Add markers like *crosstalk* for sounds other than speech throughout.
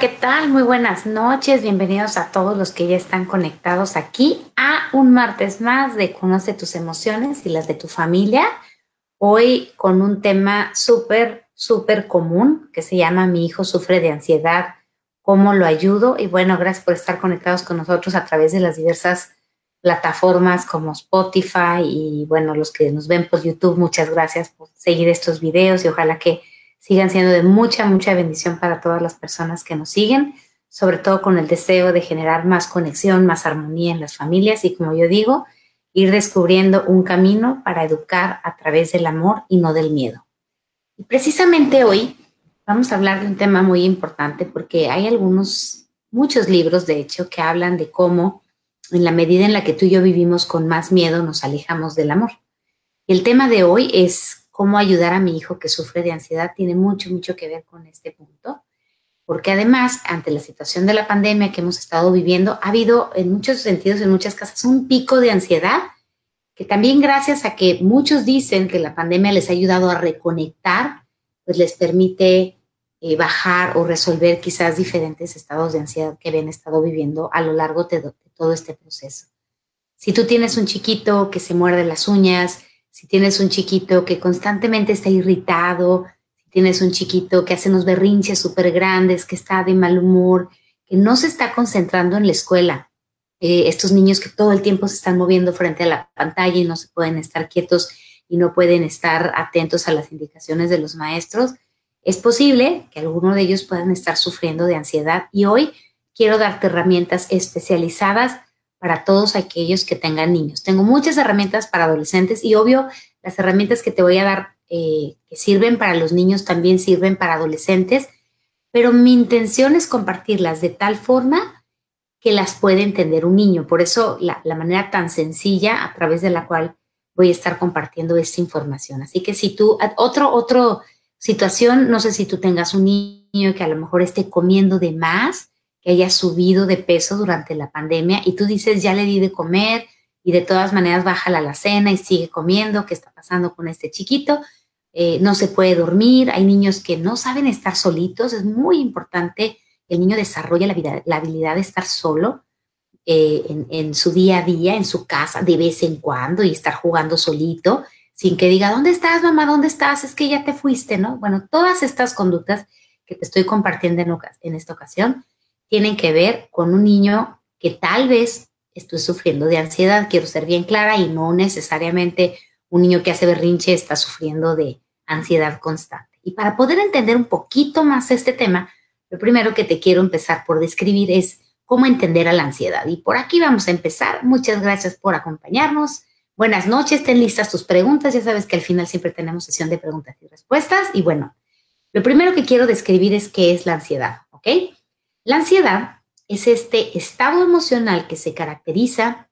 ¿qué tal? Muy buenas noches. Bienvenidos a todos los que ya están conectados aquí a un martes más de Conoce tus emociones y las de tu familia. Hoy con un tema súper, súper común que se llama Mi hijo sufre de ansiedad, ¿cómo lo ayudo? Y bueno, gracias por estar conectados con nosotros a través de las diversas plataformas como Spotify y bueno, los que nos ven por YouTube, muchas gracias por seguir estos videos y ojalá que sigan siendo de mucha, mucha bendición para todas las personas que nos siguen, sobre todo con el deseo de generar más conexión, más armonía en las familias y como yo digo, ir descubriendo un camino para educar a través del amor y no del miedo. Y precisamente hoy vamos a hablar de un tema muy importante porque hay algunos, muchos libros de hecho que hablan de cómo en la medida en la que tú y yo vivimos con más miedo nos alejamos del amor. El tema de hoy es cómo ayudar a mi hijo que sufre de ansiedad tiene mucho, mucho que ver con este punto, porque además, ante la situación de la pandemia que hemos estado viviendo, ha habido en muchos sentidos, en muchas casas, un pico de ansiedad, que también gracias a que muchos dicen que la pandemia les ha ayudado a reconectar, pues les permite eh, bajar o resolver quizás diferentes estados de ansiedad que habían estado viviendo a lo largo de todo este proceso. Si tú tienes un chiquito que se muerde las uñas, si tienes un chiquito que constantemente está irritado, si tienes un chiquito que hace unos berrinches súper grandes, que está de mal humor, que no se está concentrando en la escuela, eh, estos niños que todo el tiempo se están moviendo frente a la pantalla y no se pueden estar quietos y no pueden estar atentos a las indicaciones de los maestros, es posible que alguno de ellos puedan estar sufriendo de ansiedad. Y hoy quiero darte herramientas especializadas para todos aquellos que tengan niños. Tengo muchas herramientas para adolescentes y obvio las herramientas que te voy a dar eh, que sirven para los niños también sirven para adolescentes, pero mi intención es compartirlas de tal forma que las puede entender un niño. Por eso la, la manera tan sencilla a través de la cual voy a estar compartiendo esta información. Así que si tú, otro, otro situación, no sé si tú tengas un niño que a lo mejor esté comiendo de más, que haya subido de peso durante la pandemia y tú dices, ya le di de comer y de todas maneras baja la cena y sigue comiendo, ¿qué está pasando con este chiquito? Eh, no se puede dormir, hay niños que no saben estar solitos, es muy importante que el niño desarrolle la, la habilidad de estar solo eh, en, en su día a día, en su casa, de vez en cuando y estar jugando solito, sin que diga, ¿dónde estás, mamá? ¿Dónde estás? Es que ya te fuiste, ¿no? Bueno, todas estas conductas que te estoy compartiendo en, en esta ocasión tienen que ver con un niño que tal vez estoy sufriendo de ansiedad, quiero ser bien clara, y no necesariamente un niño que hace berrinche está sufriendo de ansiedad constante. Y para poder entender un poquito más este tema, lo primero que te quiero empezar por describir es cómo entender a la ansiedad. Y por aquí vamos a empezar. Muchas gracias por acompañarnos. Buenas noches, ten listas tus preguntas. Ya sabes que al final siempre tenemos sesión de preguntas y respuestas. Y bueno, lo primero que quiero describir es qué es la ansiedad, ¿ok? La ansiedad es este estado emocional que se caracteriza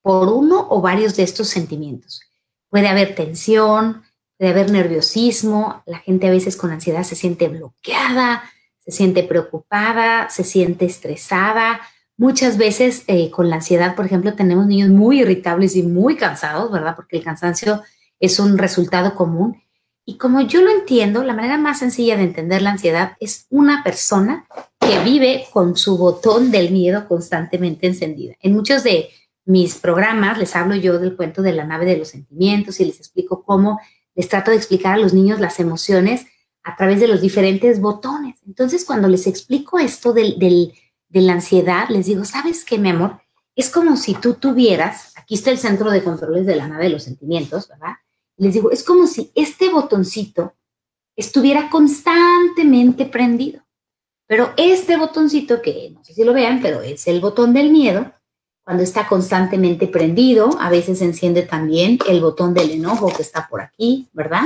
por uno o varios de estos sentimientos. Puede haber tensión, puede haber nerviosismo, la gente a veces con ansiedad se siente bloqueada, se siente preocupada, se siente estresada. Muchas veces eh, con la ansiedad, por ejemplo, tenemos niños muy irritables y muy cansados, ¿verdad? Porque el cansancio es un resultado común. Y como yo lo entiendo, la manera más sencilla de entender la ansiedad es una persona vive con su botón del miedo constantemente encendida. En muchos de mis programas les hablo yo del cuento de la nave de los sentimientos y les explico cómo les trato de explicar a los niños las emociones a través de los diferentes botones. Entonces, cuando les explico esto del, de la ansiedad, les digo, ¿sabes qué, mi amor? Es como si tú tuvieras, aquí está el centro de controles de la nave de los sentimientos, ¿verdad? Les digo, es como si este botoncito estuviera constantemente prendido. Pero este botoncito, que no sé si lo vean, pero es el botón del miedo, cuando está constantemente prendido, a veces enciende también el botón del enojo que está por aquí, ¿verdad?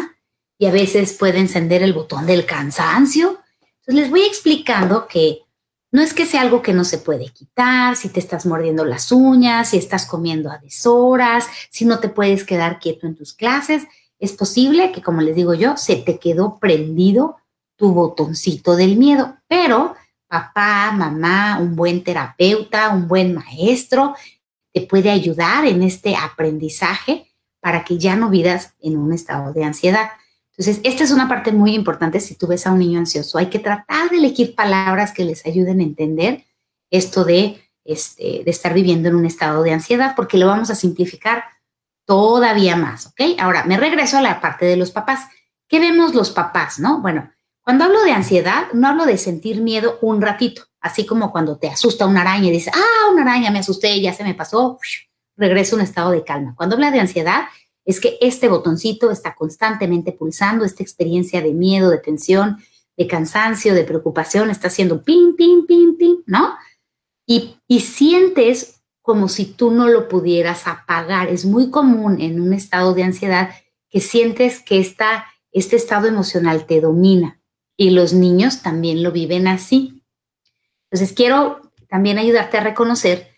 Y a veces puede encender el botón del cansancio. Entonces les voy explicando que no es que sea algo que no se puede quitar, si te estás mordiendo las uñas, si estás comiendo a deshoras, si no te puedes quedar quieto en tus clases, es posible que, como les digo yo, se te quedó prendido tu botoncito del miedo, pero papá, mamá, un buen terapeuta, un buen maestro, te puede ayudar en este aprendizaje para que ya no vivas en un estado de ansiedad. Entonces, esta es una parte muy importante si tú ves a un niño ansioso. Hay que tratar de elegir palabras que les ayuden a entender esto de, este, de estar viviendo en un estado de ansiedad, porque lo vamos a simplificar todavía más, ¿ok? Ahora, me regreso a la parte de los papás. ¿Qué vemos los papás, no? Bueno, cuando hablo de ansiedad, no hablo de sentir miedo un ratito, así como cuando te asusta una araña y dices, ah, una araña, me asusté, ya se me pasó, regreso a un estado de calma. Cuando habla de ansiedad, es que este botoncito está constantemente pulsando, esta experiencia de miedo, de tensión, de cansancio, de preocupación, está haciendo pim, pim, pim, pim, ¿no? Y, y sientes como si tú no lo pudieras apagar. Es muy común en un estado de ansiedad que sientes que esta, este estado emocional te domina y los niños también lo viven así. Entonces, quiero también ayudarte a reconocer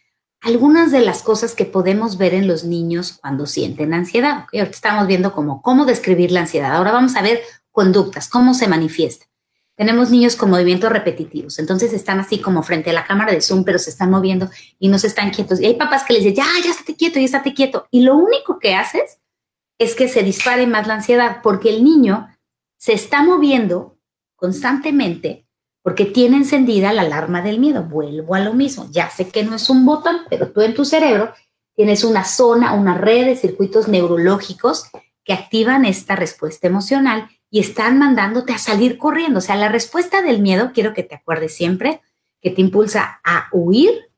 algunas de las cosas que podemos ver en los niños cuando sienten ansiedad. Ahorita estamos viendo cómo, cómo describir la ansiedad. Ahora vamos a ver conductas, cómo se manifiesta. Tenemos niños con movimientos repetitivos, entonces están así como frente a la cámara de Zoom, pero se están moviendo y no se están quietos. Y hay papás que les dicen, ya, ya estate quieto, ya estate quieto. Y lo único que haces es que se dispare más la ansiedad, porque el niño se está moviendo constantemente porque tiene encendida la alarma del miedo. Vuelvo a lo mismo. Ya sé que no es un botón, pero tú en tu cerebro tienes una zona, una red de circuitos neurológicos que activan esta respuesta emocional y están mandándote a salir corriendo. O sea, la respuesta del miedo, quiero que te acuerdes siempre, que te impulsa a huir,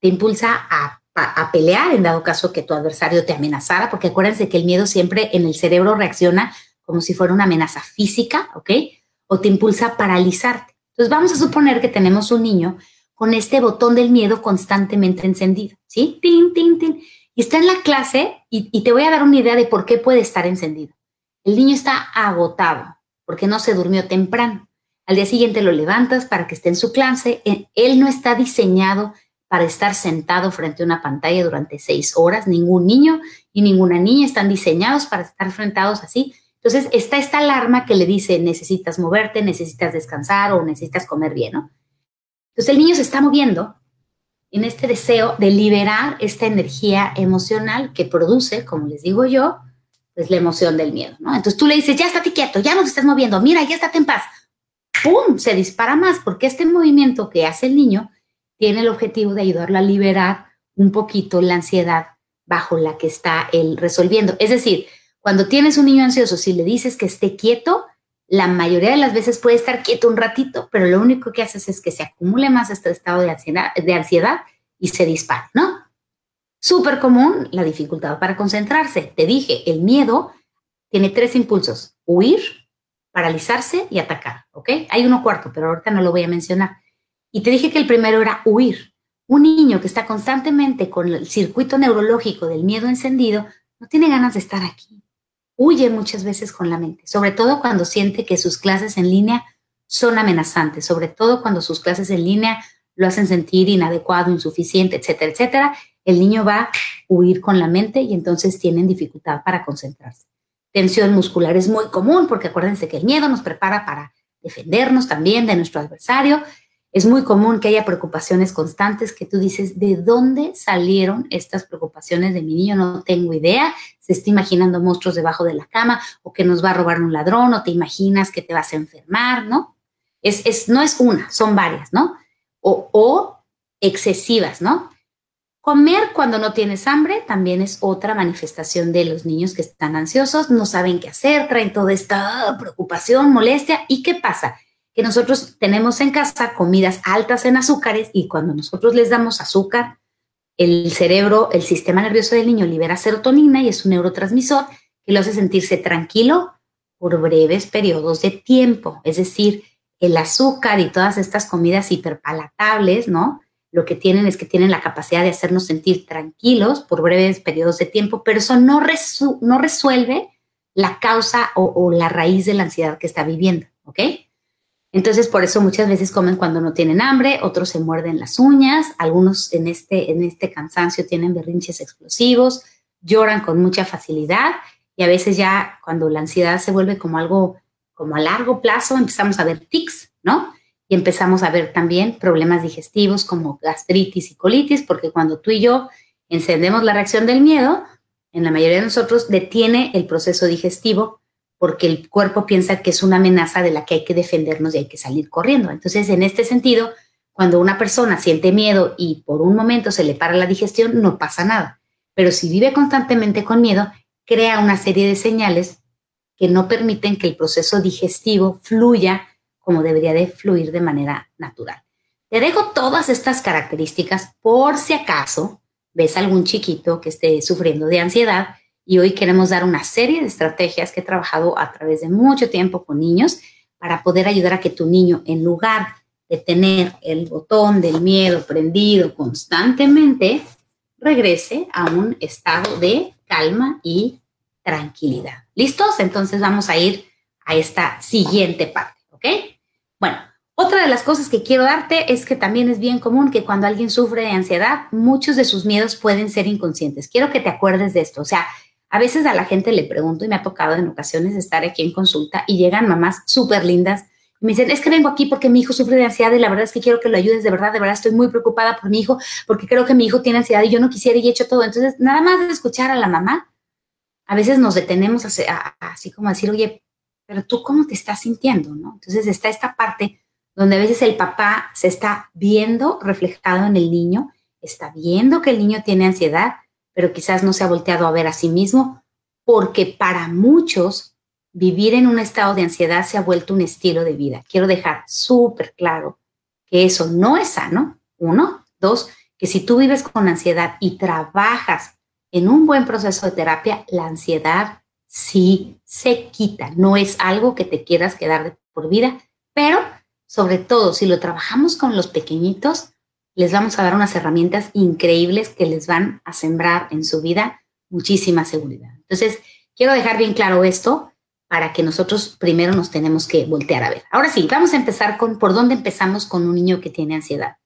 te impulsa a, a, pelear en dado caso que tu adversario te amenazara, porque acuérdense que el miedo siempre en el cerebro reacciona como si fuera una amenaza física, ¿ok? O te impulsa a paralizarte. Entonces vamos a suponer que tenemos un niño con este botón del miedo constantemente encendido, ¿sí? Tin, tin, tin. Y está en la clase y, y te voy a dar una idea de por qué puede estar encendido. El niño está agotado porque no se durmió temprano. Al día siguiente lo levantas para que esté en su clase. Eh, él no está diseñado para estar sentado frente a una pantalla durante seis horas. Ningún niño y ninguna niña están diseñados para estar enfrentados así. Entonces está esta alarma que le dice necesitas moverte, necesitas descansar o necesitas comer bien, ¿no? Entonces el niño se está moviendo en este deseo de liberar esta energía emocional que produce, como les digo yo, pues la emoción del miedo, ¿no? Entonces tú le dices, ya estate quieto, ya no te estés moviendo, mira, ya estate en paz. ¡Pum! Se dispara más porque este movimiento que hace el niño tiene el objetivo de ayudarlo a liberar un poquito la ansiedad bajo la que está él resolviendo. Es decir, cuando tienes un niño ansioso, si le dices que esté quieto, la mayoría de las veces puede estar quieto un ratito, pero lo único que haces es que se acumule más este estado de ansiedad, de y se dispara, ¿no? Súper común la dificultad para concentrarse. Te dije, el miedo tiene tres impulsos, huir, paralizarse y atacar, ¿ok? Hay uno cuarto, pero ahorita no lo voy a mencionar. Y te dije que el primero era huir. Un niño que está constantemente con el circuito neurológico del miedo encendido no tiene ganas de estar aquí huye muchas veces con la mente, sobre todo cuando siente que sus clases en línea son amenazantes, sobre todo cuando sus clases en línea lo hacen sentir inadecuado, insuficiente, etcétera, etcétera. El niño va a huir con la mente y entonces tienen dificultad para concentrarse. Tensión muscular es muy común porque acuérdense que el miedo nos prepara para defendernos también de nuestro adversario es muy común que haya preocupaciones constantes que tú dices, ¿de dónde salieron estas preocupaciones de mi niño? No tengo idea. Se está imaginando monstruos debajo de la cama o que nos va a robar un ladrón o te imaginas que te vas a enfermar, ¿no? Es, es, no es una, son varias, ¿no? O, o excesivas, ¿no? Comer cuando no tienes hambre también es otra manifestación de los niños que están ansiosos, no saben qué hacer, traen toda esta preocupación, molestia. ¿Y qué pasa? que nosotros tenemos en casa comidas altas en azúcares y cuando nosotros les damos azúcar, el cerebro, el sistema nervioso del niño libera serotonina y es un neurotransmisor que lo hace sentirse tranquilo por breves periodos de tiempo. Es decir, el azúcar y todas estas comidas hiperpalatables, ¿no? Lo que tienen es que tienen la capacidad de hacernos sentir tranquilos por breves periodos de tiempo, pero eso no, no resuelve la causa o, o la raíz de la ansiedad que está viviendo, ¿ok? Entonces, por eso muchas veces comen cuando no tienen hambre, otros se muerden las uñas, algunos en este, en este cansancio tienen berrinches explosivos, lloran con mucha facilidad y a veces ya cuando la ansiedad se vuelve como algo como a largo plazo, empezamos a ver tics, ¿no? Y empezamos a ver también problemas digestivos como gastritis y colitis, porque cuando tú y yo encendemos la reacción del miedo, en la mayoría de nosotros detiene el proceso digestivo porque el cuerpo piensa que es una amenaza de la que hay que defendernos y hay que salir corriendo. Entonces, en este sentido, cuando una persona siente miedo y por un momento se le para la digestión, no pasa nada. Pero si vive constantemente con miedo, crea una serie de señales que no permiten que el proceso digestivo fluya como debería de fluir de manera natural. Te dejo todas estas características por si acaso ves algún chiquito que esté sufriendo de ansiedad y hoy queremos dar una serie de estrategias que he trabajado a través de mucho tiempo con niños para poder ayudar a que tu niño, en lugar de tener el botón del miedo prendido constantemente, regrese a un estado de calma y tranquilidad. ¿Listos? Entonces vamos a ir a esta siguiente parte, ¿ok? Bueno, otra de las cosas que quiero darte es que también es bien común que cuando alguien sufre de ansiedad, muchos de sus miedos pueden ser inconscientes. Quiero que te acuerdes de esto. O sea, a veces a la gente le pregunto y me ha tocado en ocasiones estar aquí en consulta y llegan mamás súper lindas y me dicen, es que vengo aquí porque mi hijo sufre de ansiedad y la verdad es que quiero que lo ayudes, de verdad, de verdad estoy muy preocupada por mi hijo porque creo que mi hijo tiene ansiedad y yo no quisiera y he hecho todo. Entonces, nada más de escuchar a la mamá, a veces nos detenemos así, como a decir, oye, pero tú cómo te estás sintiendo, ¿no? Entonces está esta parte donde a veces el papá se está viendo reflejado en el niño, está viendo que el niño tiene ansiedad, pero quizás no se ha volteado a ver a sí mismo, porque para muchos vivir en un estado de ansiedad se ha vuelto un estilo de vida. Quiero dejar súper claro que eso no es sano, uno. Dos, que si tú vives con ansiedad y trabajas en un buen proceso de terapia, la ansiedad sí se quita. No es algo que te quieras quedar por vida, pero sobre todo si lo trabajamos con los pequeñitos, les vamos a dar unas herramientas increíbles que les van a sembrar en su vida muchísima seguridad. Entonces, quiero dejar bien claro esto para que nosotros primero nos tenemos que voltear a ver. Ahora sí, vamos a empezar con por dónde empezamos con un niño que tiene ansiedad.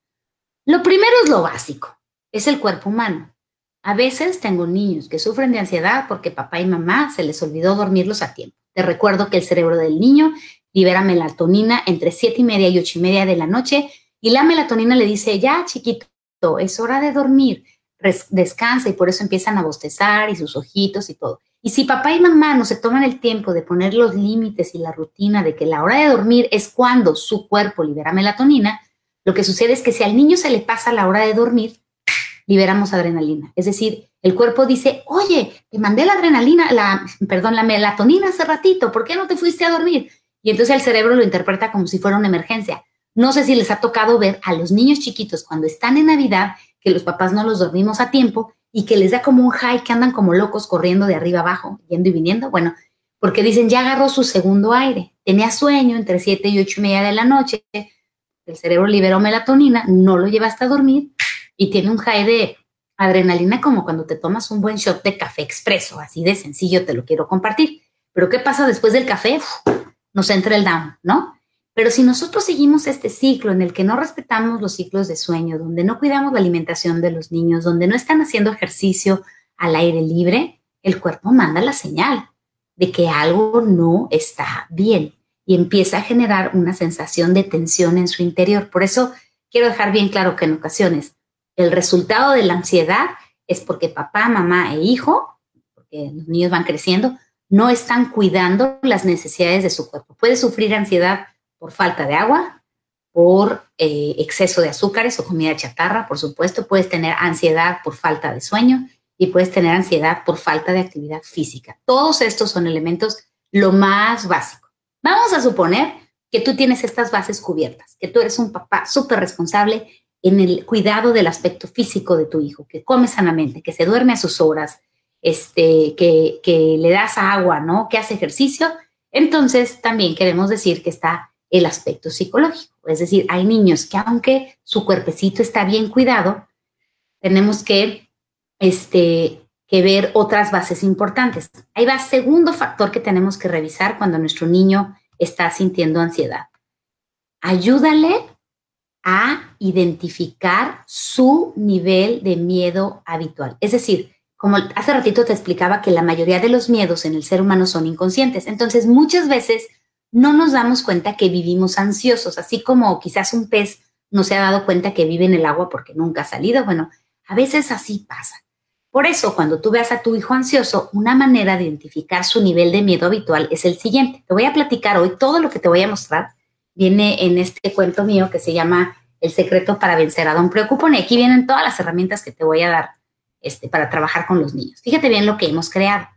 Lo primero es lo básico, es el cuerpo humano. A veces tengo niños que sufren de ansiedad porque papá y mamá se les olvidó dormirlos a tiempo. Te recuerdo que el cerebro del niño libera melatonina entre siete y media y ocho y media de la noche y la melatonina le dice, ya chiquito, es hora de dormir, descansa y por eso empiezan a bostezar y sus ojitos y todo. Y si papá y mamá no se toman el tiempo de poner los límites y la rutina de que la hora de dormir es cuando su cuerpo libera melatonina, lo que sucede es que si al niño se le pasa la hora de dormir, liberamos adrenalina. Es decir, el cuerpo dice, oye, te mandé la adrenalina, la, perdón, la melatonina hace ratito, ¿por qué no te fuiste a dormir? Y entonces el cerebro lo interpreta como si fuera una emergencia. No sé si les ha tocado ver a los niños chiquitos cuando están en Navidad que los papás no los dormimos a tiempo y que les da como un high que andan como locos corriendo de arriba abajo, yendo y viniendo. Bueno, porque dicen, ya agarró su segundo aire, tenía sueño entre 7 y 8 y media de la noche, el cerebro liberó melatonina, no lo lleva hasta dormir y tiene un high de adrenalina como cuando te tomas un buen shot de café expreso, así de sencillo te lo quiero compartir. Pero ¿qué pasa después del café? nos entra el down, ¿no? Pero si nosotros seguimos este ciclo en el que no respetamos los ciclos de sueño, donde no cuidamos la alimentación de los niños, donde no están haciendo ejercicio al aire libre, el cuerpo manda la señal de que algo no está bien y empieza a generar una sensación de tensión en su interior. Por eso quiero dejar bien claro que en ocasiones el resultado de la ansiedad es porque papá, mamá e hijo, porque los niños van creciendo, no están cuidando las necesidades de su cuerpo. Puede sufrir ansiedad por falta de agua, por eh, exceso de azúcares o comida chatarra, por supuesto. Puedes tener ansiedad por falta de sueño y puedes tener ansiedad por falta de actividad física. Todos estos son elementos lo más básico. Vamos a suponer que tú tienes estas bases cubiertas, que tú eres un papá súper responsable en el cuidado del aspecto físico de tu hijo, que come sanamente, que se duerme a sus horas, este, que, que le das agua, ¿no? Que hace ejercicio. Entonces, también queremos decir que está el aspecto psicológico. Es decir, hay niños que aunque su cuerpecito está bien cuidado, tenemos que, este, que ver otras bases importantes. Ahí va segundo factor que tenemos que revisar cuando nuestro niño está sintiendo ansiedad. Ayúdale a identificar su nivel de miedo habitual. Es decir, como hace ratito te explicaba que la mayoría de los miedos en el ser humano son inconscientes. Entonces, muchas veces no nos damos cuenta que vivimos ansiosos, así como quizás un pez no se ha dado cuenta que vive en el agua porque nunca ha salido. Bueno, a veces así pasa. Por eso, cuando tú veas a tu hijo ansioso, una manera de identificar su nivel de miedo habitual es el siguiente. Te voy a platicar hoy todo lo que te voy a mostrar. Viene en este cuento mío que se llama El secreto para vencer a Don Preocupón. Aquí vienen todas las herramientas que te voy a dar este, para trabajar con los niños. Fíjate bien lo que hemos creado.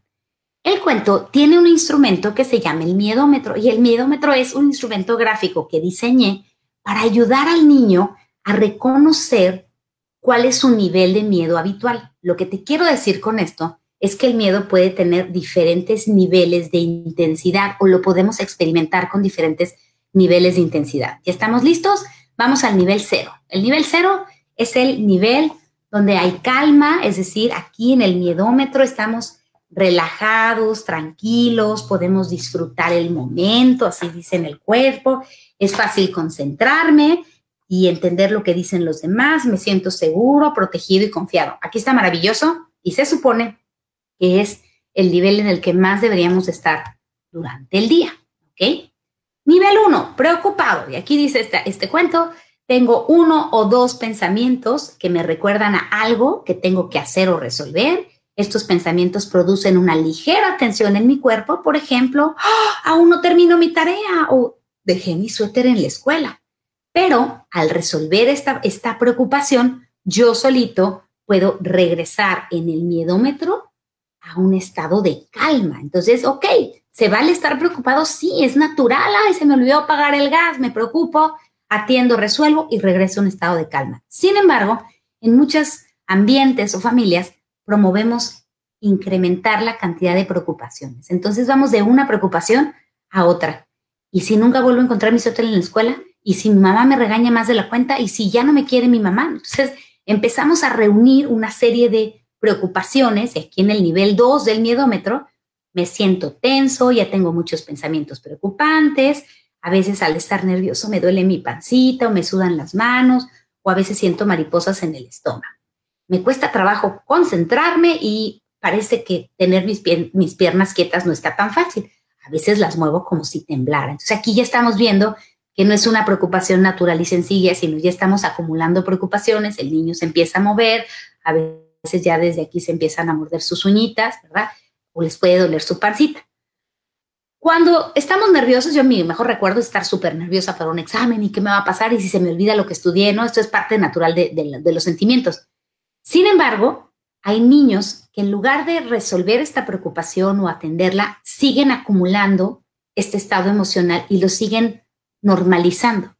El cuento tiene un instrumento que se llama el miedómetro y el miedómetro es un instrumento gráfico que diseñé para ayudar al niño a reconocer cuál es su nivel de miedo habitual. Lo que te quiero decir con esto es que el miedo puede tener diferentes niveles de intensidad o lo podemos experimentar con diferentes niveles de intensidad. ¿Ya estamos listos? Vamos al nivel cero. El nivel cero es el nivel donde hay calma, es decir, aquí en el miedómetro estamos relajados, tranquilos, podemos disfrutar el momento, así dice en el cuerpo, es fácil concentrarme y entender lo que dicen los demás, me siento seguro, protegido y confiado. Aquí está maravilloso y se supone que es el nivel en el que más deberíamos estar durante el día, ¿ok? Nivel 1, preocupado. Y aquí dice este, este cuento, tengo uno o dos pensamientos que me recuerdan a algo que tengo que hacer o resolver estos pensamientos producen una ligera tensión en mi cuerpo, por ejemplo, ¡Ah! aún no termino mi tarea o dejé mi suéter en la escuela. Pero al resolver esta, esta preocupación, yo solito puedo regresar en el miedómetro a un estado de calma. Entonces, ok, ¿se vale estar preocupado? Sí, es natural. Ay, se me olvidó apagar el gas, me preocupo, atiendo, resuelvo y regreso a un estado de calma. Sin embargo, en muchos ambientes o familias, promovemos incrementar la cantidad de preocupaciones. Entonces vamos de una preocupación a otra. Y si nunca vuelvo a encontrar mi hotel en la escuela, y si mi mamá me regaña más de la cuenta, y si ya no me quiere mi mamá. Entonces empezamos a reunir una serie de preocupaciones, y aquí en el nivel 2 del miedómetro, me siento tenso, ya tengo muchos pensamientos preocupantes, a veces al estar nervioso me duele mi pancita o me sudan las manos, o a veces siento mariposas en el estómago me cuesta trabajo concentrarme y parece que tener mis, piernas quietas no está tan fácil. A veces las muevo como si temblara. Entonces aquí ya estamos viendo que no es una preocupación natural y sencilla, sino ya estamos acumulando preocupaciones, el niño se empieza a mover, a veces ya desde aquí se empiezan a morder sus uñitas, ¿verdad? O les puede doler su pancita. Cuando estamos nerviosos, yo mi mejor recuerdo es estar súper nerviosa para un examen y qué me va a pasar y si se me olvida lo que estudié, ¿no? Esto es parte natural de los sentimientos. Sin embargo, hay niños que en lugar de resolver esta preocupación o atenderla, siguen acumulando este estado emocional y lo siguen normalizando.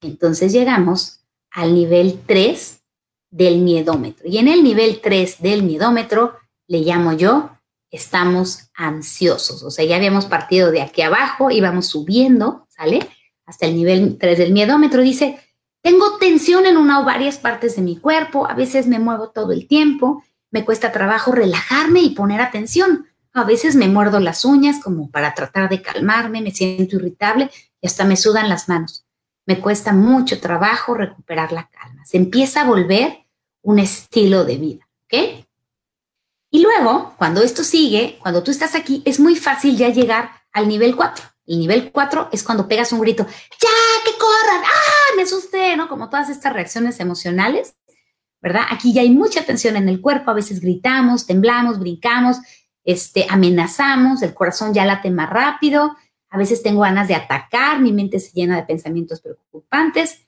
Entonces llegamos al nivel 3 del miedómetro. Y en el nivel 3 del miedómetro, le llamo yo, estamos ansiosos. O sea, ya habíamos partido de aquí abajo, íbamos subiendo, ¿sale? Hasta el nivel 3 del miedómetro. Dice, tengo tensión en una o varias partes de mi cuerpo, a veces me muevo todo el tiempo, me cuesta trabajo relajarme y poner atención. A veces me muerdo las uñas como para tratar de calmarme, me siento irritable y hasta me sudan las manos. Me cuesta mucho trabajo recuperar la calma. Se empieza a volver un estilo de vida, ¿ok? Y luego, cuando esto sigue, cuando tú estás aquí, es muy fácil ya llegar al nivel 4. El nivel 4 es cuando pegas un grito, ¡ya, que corran! ¡Ah, me asusté! ¿No? Como todas estas reacciones emocionales, ¿verdad? Aquí ya hay mucha tensión en el cuerpo, a veces gritamos, temblamos, brincamos, este, amenazamos, el corazón ya late más rápido, a veces tengo ganas de atacar, mi mente se llena de pensamientos preocupantes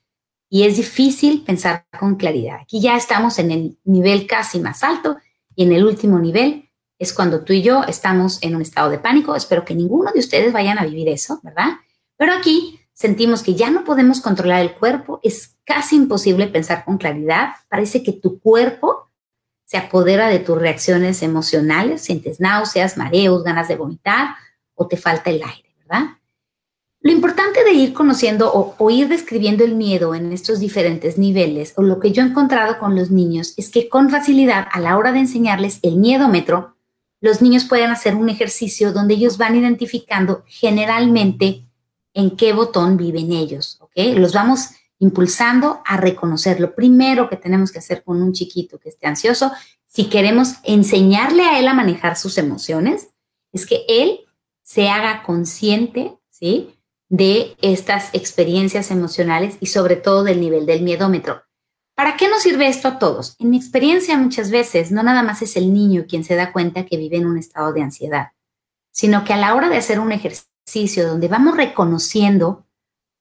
y es difícil pensar con claridad. Aquí ya estamos en el nivel casi más alto y en el último nivel es cuando tú y yo estamos en un estado de pánico. Espero que ninguno de ustedes vayan a vivir eso, ¿verdad? Pero aquí sentimos que ya no podemos controlar el cuerpo, es casi imposible pensar con claridad, parece que tu cuerpo se apodera de tus reacciones emocionales, sientes náuseas, mareos, ganas de vomitar o te falta el aire, ¿verdad? Lo importante de ir conociendo o, o, ir describiendo el miedo en estos diferentes niveles, o lo que yo he encontrado con los niños, es que con facilidad a la hora de enseñarles el miedómetro, los niños pueden hacer un ejercicio donde ellos van identificando generalmente en qué botón viven ellos, ¿ok? Los vamos impulsando a reconocer. Lo primero que tenemos que hacer con un chiquito que esté ansioso, si queremos enseñarle a él a manejar sus emociones, es que él se haga consciente, ¿sí? De estas experiencias emocionales y sobre todo del nivel del miedómetro. ¿Para qué nos sirve esto a todos? En mi experiencia muchas veces no nada más es el niño quien se da cuenta que vive en un estado de ansiedad, sino que a la hora de hacer un ejercicio donde vamos reconociendo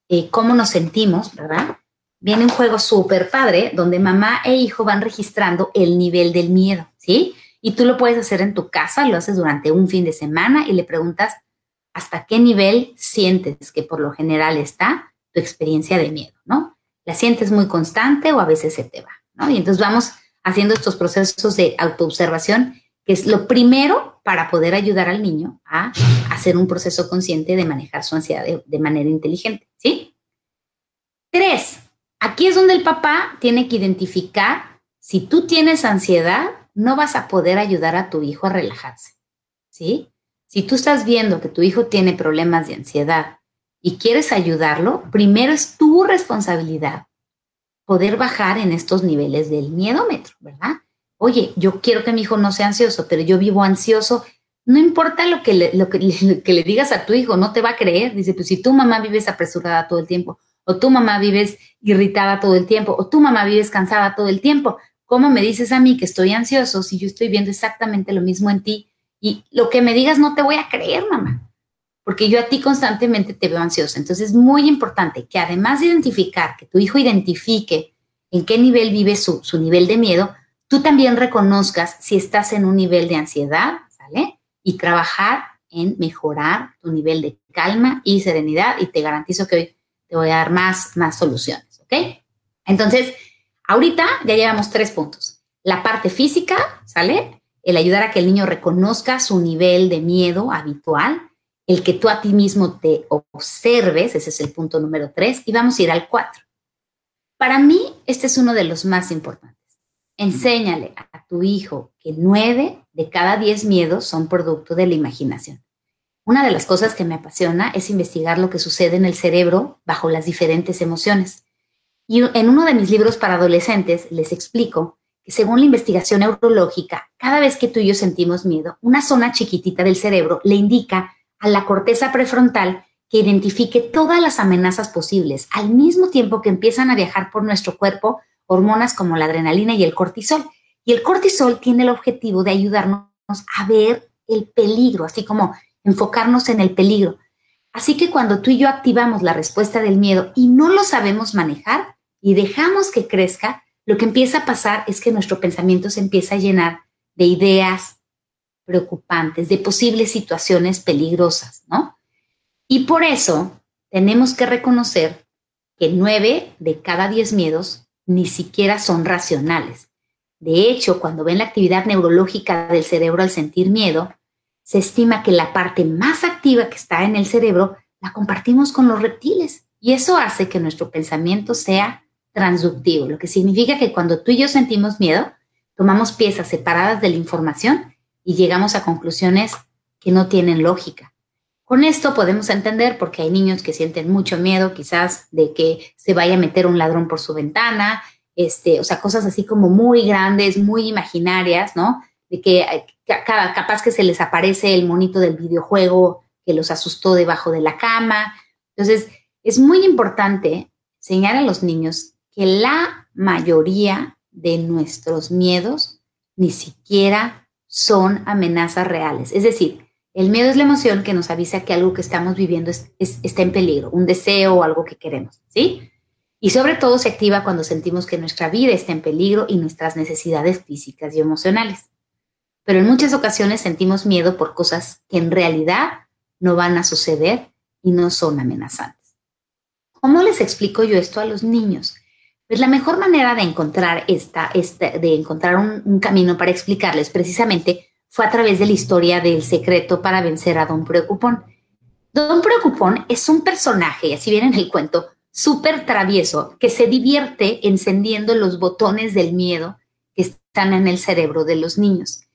eh, cómo nos sentimos, ¿verdad? Viene un juego súper padre donde mamá e hijo van registrando el nivel del miedo, ¿sí? Y tú lo puedes hacer en tu casa, lo haces durante un fin de semana y le preguntas hasta qué nivel sientes que por lo general está tu experiencia de miedo, ¿no? La sientes muy constante o a veces se te va, ¿no? Y entonces vamos haciendo estos procesos de autoobservación, que es lo primero para poder ayudar al niño a hacer un proceso consciente de manejar su ansiedad de, manera inteligente, ¿sí? Tres, aquí es donde el papá tiene que identificar si tú tienes ansiedad, no vas a poder ayudar a tu hijo a relajarse, ¿sí? Si tú estás viendo que tu hijo tiene problemas de ansiedad y quieres ayudarlo, primero es tu responsabilidad poder bajar en estos niveles del miedómetro, ¿verdad? Oye, yo quiero que mi hijo no sea ansioso, pero yo vivo ansioso. No importa lo que le, lo que, *laughs* que le digas a tu hijo, no te va a creer. Dice, pues si tu mamá vives apresurada todo el tiempo, o tu mamá vives irritada todo el tiempo, o tu mamá vives cansada todo el tiempo, ¿cómo me dices a mí que estoy ansioso si yo estoy viendo exactamente lo mismo en ti? Y lo que me digas no te voy a creer, mamá porque yo a ti constantemente te veo ansiosa. Entonces es muy importante que además de identificar, que tu hijo identifique en qué nivel vive su, nivel de miedo, tú también reconozcas si estás en un nivel de ansiedad, ¿sale? Y trabajar en mejorar tu nivel de calma y serenidad y te garantizo que hoy te voy a dar más, más soluciones, ¿ok? Entonces, ahorita ya llevamos tres puntos. La parte física, ¿sale? El ayudar a que el niño reconozca su nivel de miedo habitual, el que tú a ti mismo te observes, ese es el punto número tres, y vamos a ir al cuatro. Para mí, este es uno de los más importantes. Enséñale a tu hijo que nueve de cada diez miedos son producto de la imaginación. Una de las cosas que me apasiona es investigar lo que sucede en el cerebro bajo las diferentes emociones. Y en uno de mis libros para adolescentes les explico que según la investigación neurológica, cada vez que tú y yo sentimos miedo, una zona chiquitita del cerebro le indica a la corteza prefrontal que identifique todas las amenazas posibles, al mismo tiempo que empiezan a viajar por nuestro cuerpo hormonas como la adrenalina y el cortisol. Y el cortisol tiene el objetivo de ayudarnos a ver el peligro, así como enfocarnos en el peligro. Así que cuando tú y yo activamos la respuesta del miedo y no lo sabemos manejar y dejamos que crezca, lo que empieza a pasar es que nuestro pensamiento se empieza a llenar de ideas, preocupantes, de posibles situaciones peligrosas, ¿no? Y por eso tenemos que reconocer que nueve de cada diez miedos ni siquiera son racionales. De hecho, cuando ven la actividad neurológica del cerebro al sentir miedo, se estima que la parte más activa que está en el cerebro la compartimos con los reptiles. Y eso hace que nuestro pensamiento sea transductivo, lo que significa que cuando tú y yo sentimos miedo, tomamos piezas separadas de la información y llegamos a conclusiones que no tienen lógica. Con esto podemos entender porque hay niños que sienten mucho miedo quizás de que se vaya a meter un ladrón por su ventana, este, o sea, cosas así como muy grandes, muy imaginarias, ¿no? De que capaz que se les aparece el monito del videojuego que los asustó debajo de la cama. Entonces, es muy importante enseñar a los niños que la mayoría de nuestros miedos ni siquiera son amenazas reales. Es decir, el miedo es la emoción que nos avisa que algo que estamos viviendo está en peligro, un deseo o algo que queremos, ¿sí? Y sobre todo se activa cuando sentimos que nuestra vida está en peligro y nuestras necesidades físicas y emocionales. Pero en muchas ocasiones sentimos miedo por cosas que en realidad no van a suceder y no son amenazantes. ¿Cómo les explico yo esto a los niños? Pues la mejor manera de encontrar esta, de encontrar un, camino para explicarles precisamente fue a través de la historia del secreto para vencer a Don Preocupón. Don Preocupón es un personaje, así viene en el cuento, súper travieso, que se divierte encendiendo los botones del miedo que están en el cerebro de los niños.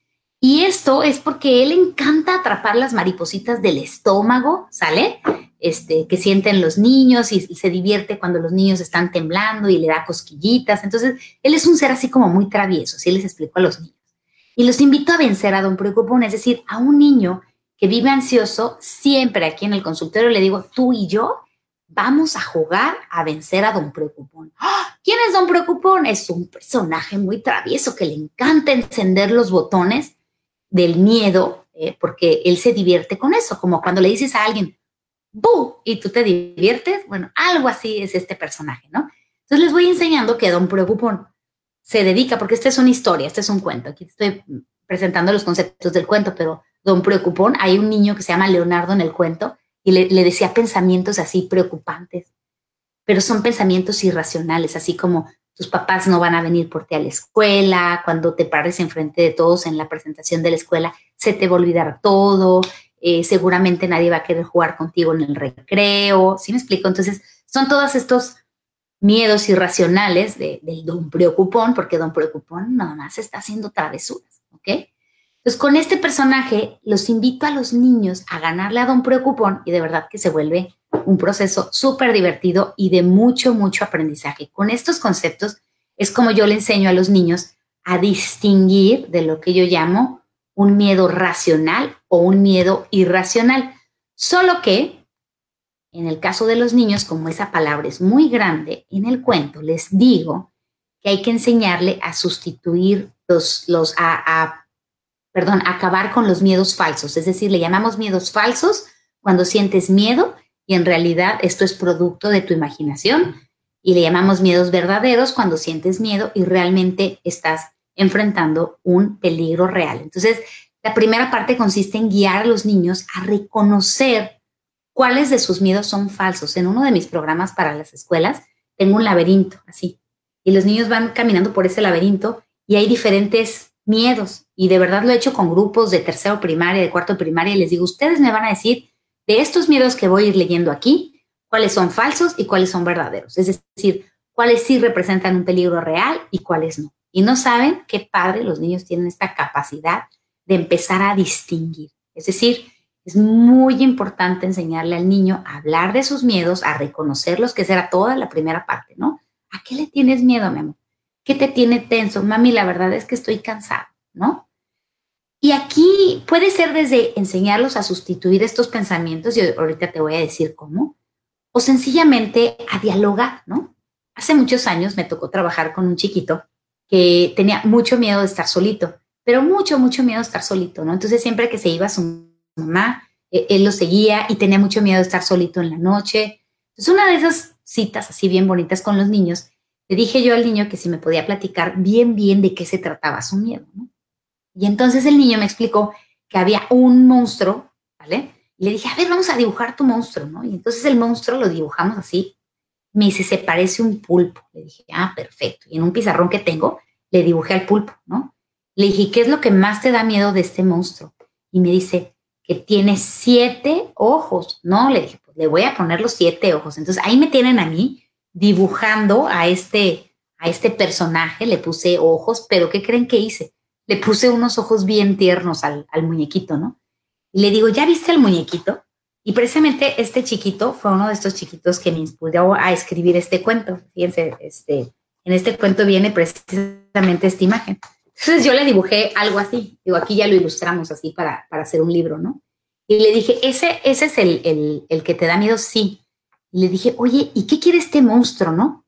Y esto es porque él encanta atrapar las maripositas del estómago, ¿sale? Este, que sienten los niños y, se divierte cuando los niños están temblando y le da cosquillitas. Entonces, él es un ser así como muy travieso, así les explico a los niños. Y los invito a vencer a Don Preocupón, es decir, a un niño que vive ansioso, siempre aquí en el consultorio le digo, tú y yo vamos a jugar a vencer a Don Preocupón. ¡Ah! ¿Quién es Don Preocupón? Es un personaje muy travieso que le encanta encender los botones del miedo, eh, porque él se divierte con eso, como cuando le dices a alguien, ¡bu! y tú te diviertes, bueno, algo así es este personaje, ¿no? Entonces les voy enseñando que Don Preocupón se dedica, porque esta es una historia, este es un cuento, aquí estoy presentando los conceptos del cuento, pero Don Preocupón, hay un niño que se llama Leonardo en el cuento y le, le decía pensamientos así preocupantes, pero son pensamientos irracionales, así como tus papás no van a venir por ti a la escuela, cuando te pares enfrente de todos en la presentación de la escuela, se te va a olvidar todo, eh, seguramente nadie va a querer jugar contigo en el recreo, ¿sí me explico? Entonces, son todos estos miedos irracionales de, del don preocupón, porque don preocupón nada más está haciendo travesuras, ¿ok? Entonces, con este personaje, los invito a los niños a ganarle a don preocupón y de verdad que se vuelve un proceso súper divertido y de mucho, mucho aprendizaje. Con estos conceptos es como yo le enseño a los niños a distinguir de lo que yo llamo un miedo racional o un miedo irracional. Solo que, en el caso de los niños, como esa palabra es muy grande, en el cuento les digo que hay que enseñarle a sustituir los, los a, a perdón, acabar con los miedos falsos. Es decir, le llamamos miedos falsos cuando sientes miedo y en realidad esto es producto de tu imaginación y le llamamos miedos verdaderos cuando sientes miedo y realmente estás enfrentando un peligro real. Entonces, la primera parte consiste en guiar a los niños a reconocer cuáles de sus miedos son falsos. En uno de mis programas para las escuelas tengo un laberinto así y los niños van caminando por ese laberinto y hay diferentes miedos y de verdad lo he hecho con grupos de tercero primaria, de cuarto primaria y les digo, ustedes me van a decir de estos miedos que voy a ir leyendo aquí, cuáles son falsos y cuáles son verdaderos. Es decir, cuáles sí representan un peligro real y cuáles no. Y no saben qué padre los niños tienen esta capacidad de empezar a distinguir. Es decir, es muy importante enseñarle al niño a hablar de sus miedos, a reconocerlos, que será toda la primera parte, ¿no? ¿A qué le tienes miedo, mi amor? ¿Qué te tiene tenso? Mami, la verdad es que estoy cansado, ¿no? Y aquí puede ser desde enseñarlos a sustituir estos pensamientos, y ahorita te voy a decir cómo, o sencillamente a dialogar, ¿no? Hace muchos años me tocó trabajar con un chiquito que tenía mucho miedo de estar solito, pero mucho, mucho miedo de estar solito, ¿no? Entonces siempre que se iba su mamá, e, él lo seguía y tenía mucho miedo de estar solito en la noche. Entonces una de esas citas así bien bonitas con los niños, le dije yo al niño que si me podía platicar bien, bien de qué se trataba su miedo, ¿no? Y entonces el niño me explicó que había un monstruo, ¿vale? Y le dije, a ver, vamos a dibujar tu monstruo, ¿no? Y entonces el monstruo lo dibujamos así. Me dice, se parece un pulpo. Le dije, ah, perfecto. Y en un pizarrón que tengo, le dibujé al pulpo, ¿no? Le dije, ¿qué es lo que más te da miedo de este monstruo? Y me dice, que tiene siete ojos. No, le dije, pues le voy a poner los siete ojos. Entonces ahí me tienen a mí dibujando a este, a este personaje, le puse ojos, pero ¿qué creen que hice? le puse unos ojos bien tiernos al, muñequito, ¿no? Y le digo, ¿ya viste el muñequito? Y precisamente este chiquito fue uno de estos chiquitos que me inspiró a escribir este cuento. Fíjense, este, en este cuento viene precisamente esta imagen. Entonces yo le dibujé algo así. Digo, aquí ya lo ilustramos así para, para hacer un libro, ¿no? Y le dije, ¿ese, ese es el, el, el que te da miedo? Sí. Y le dije, oye, ¿y qué quiere este monstruo, no?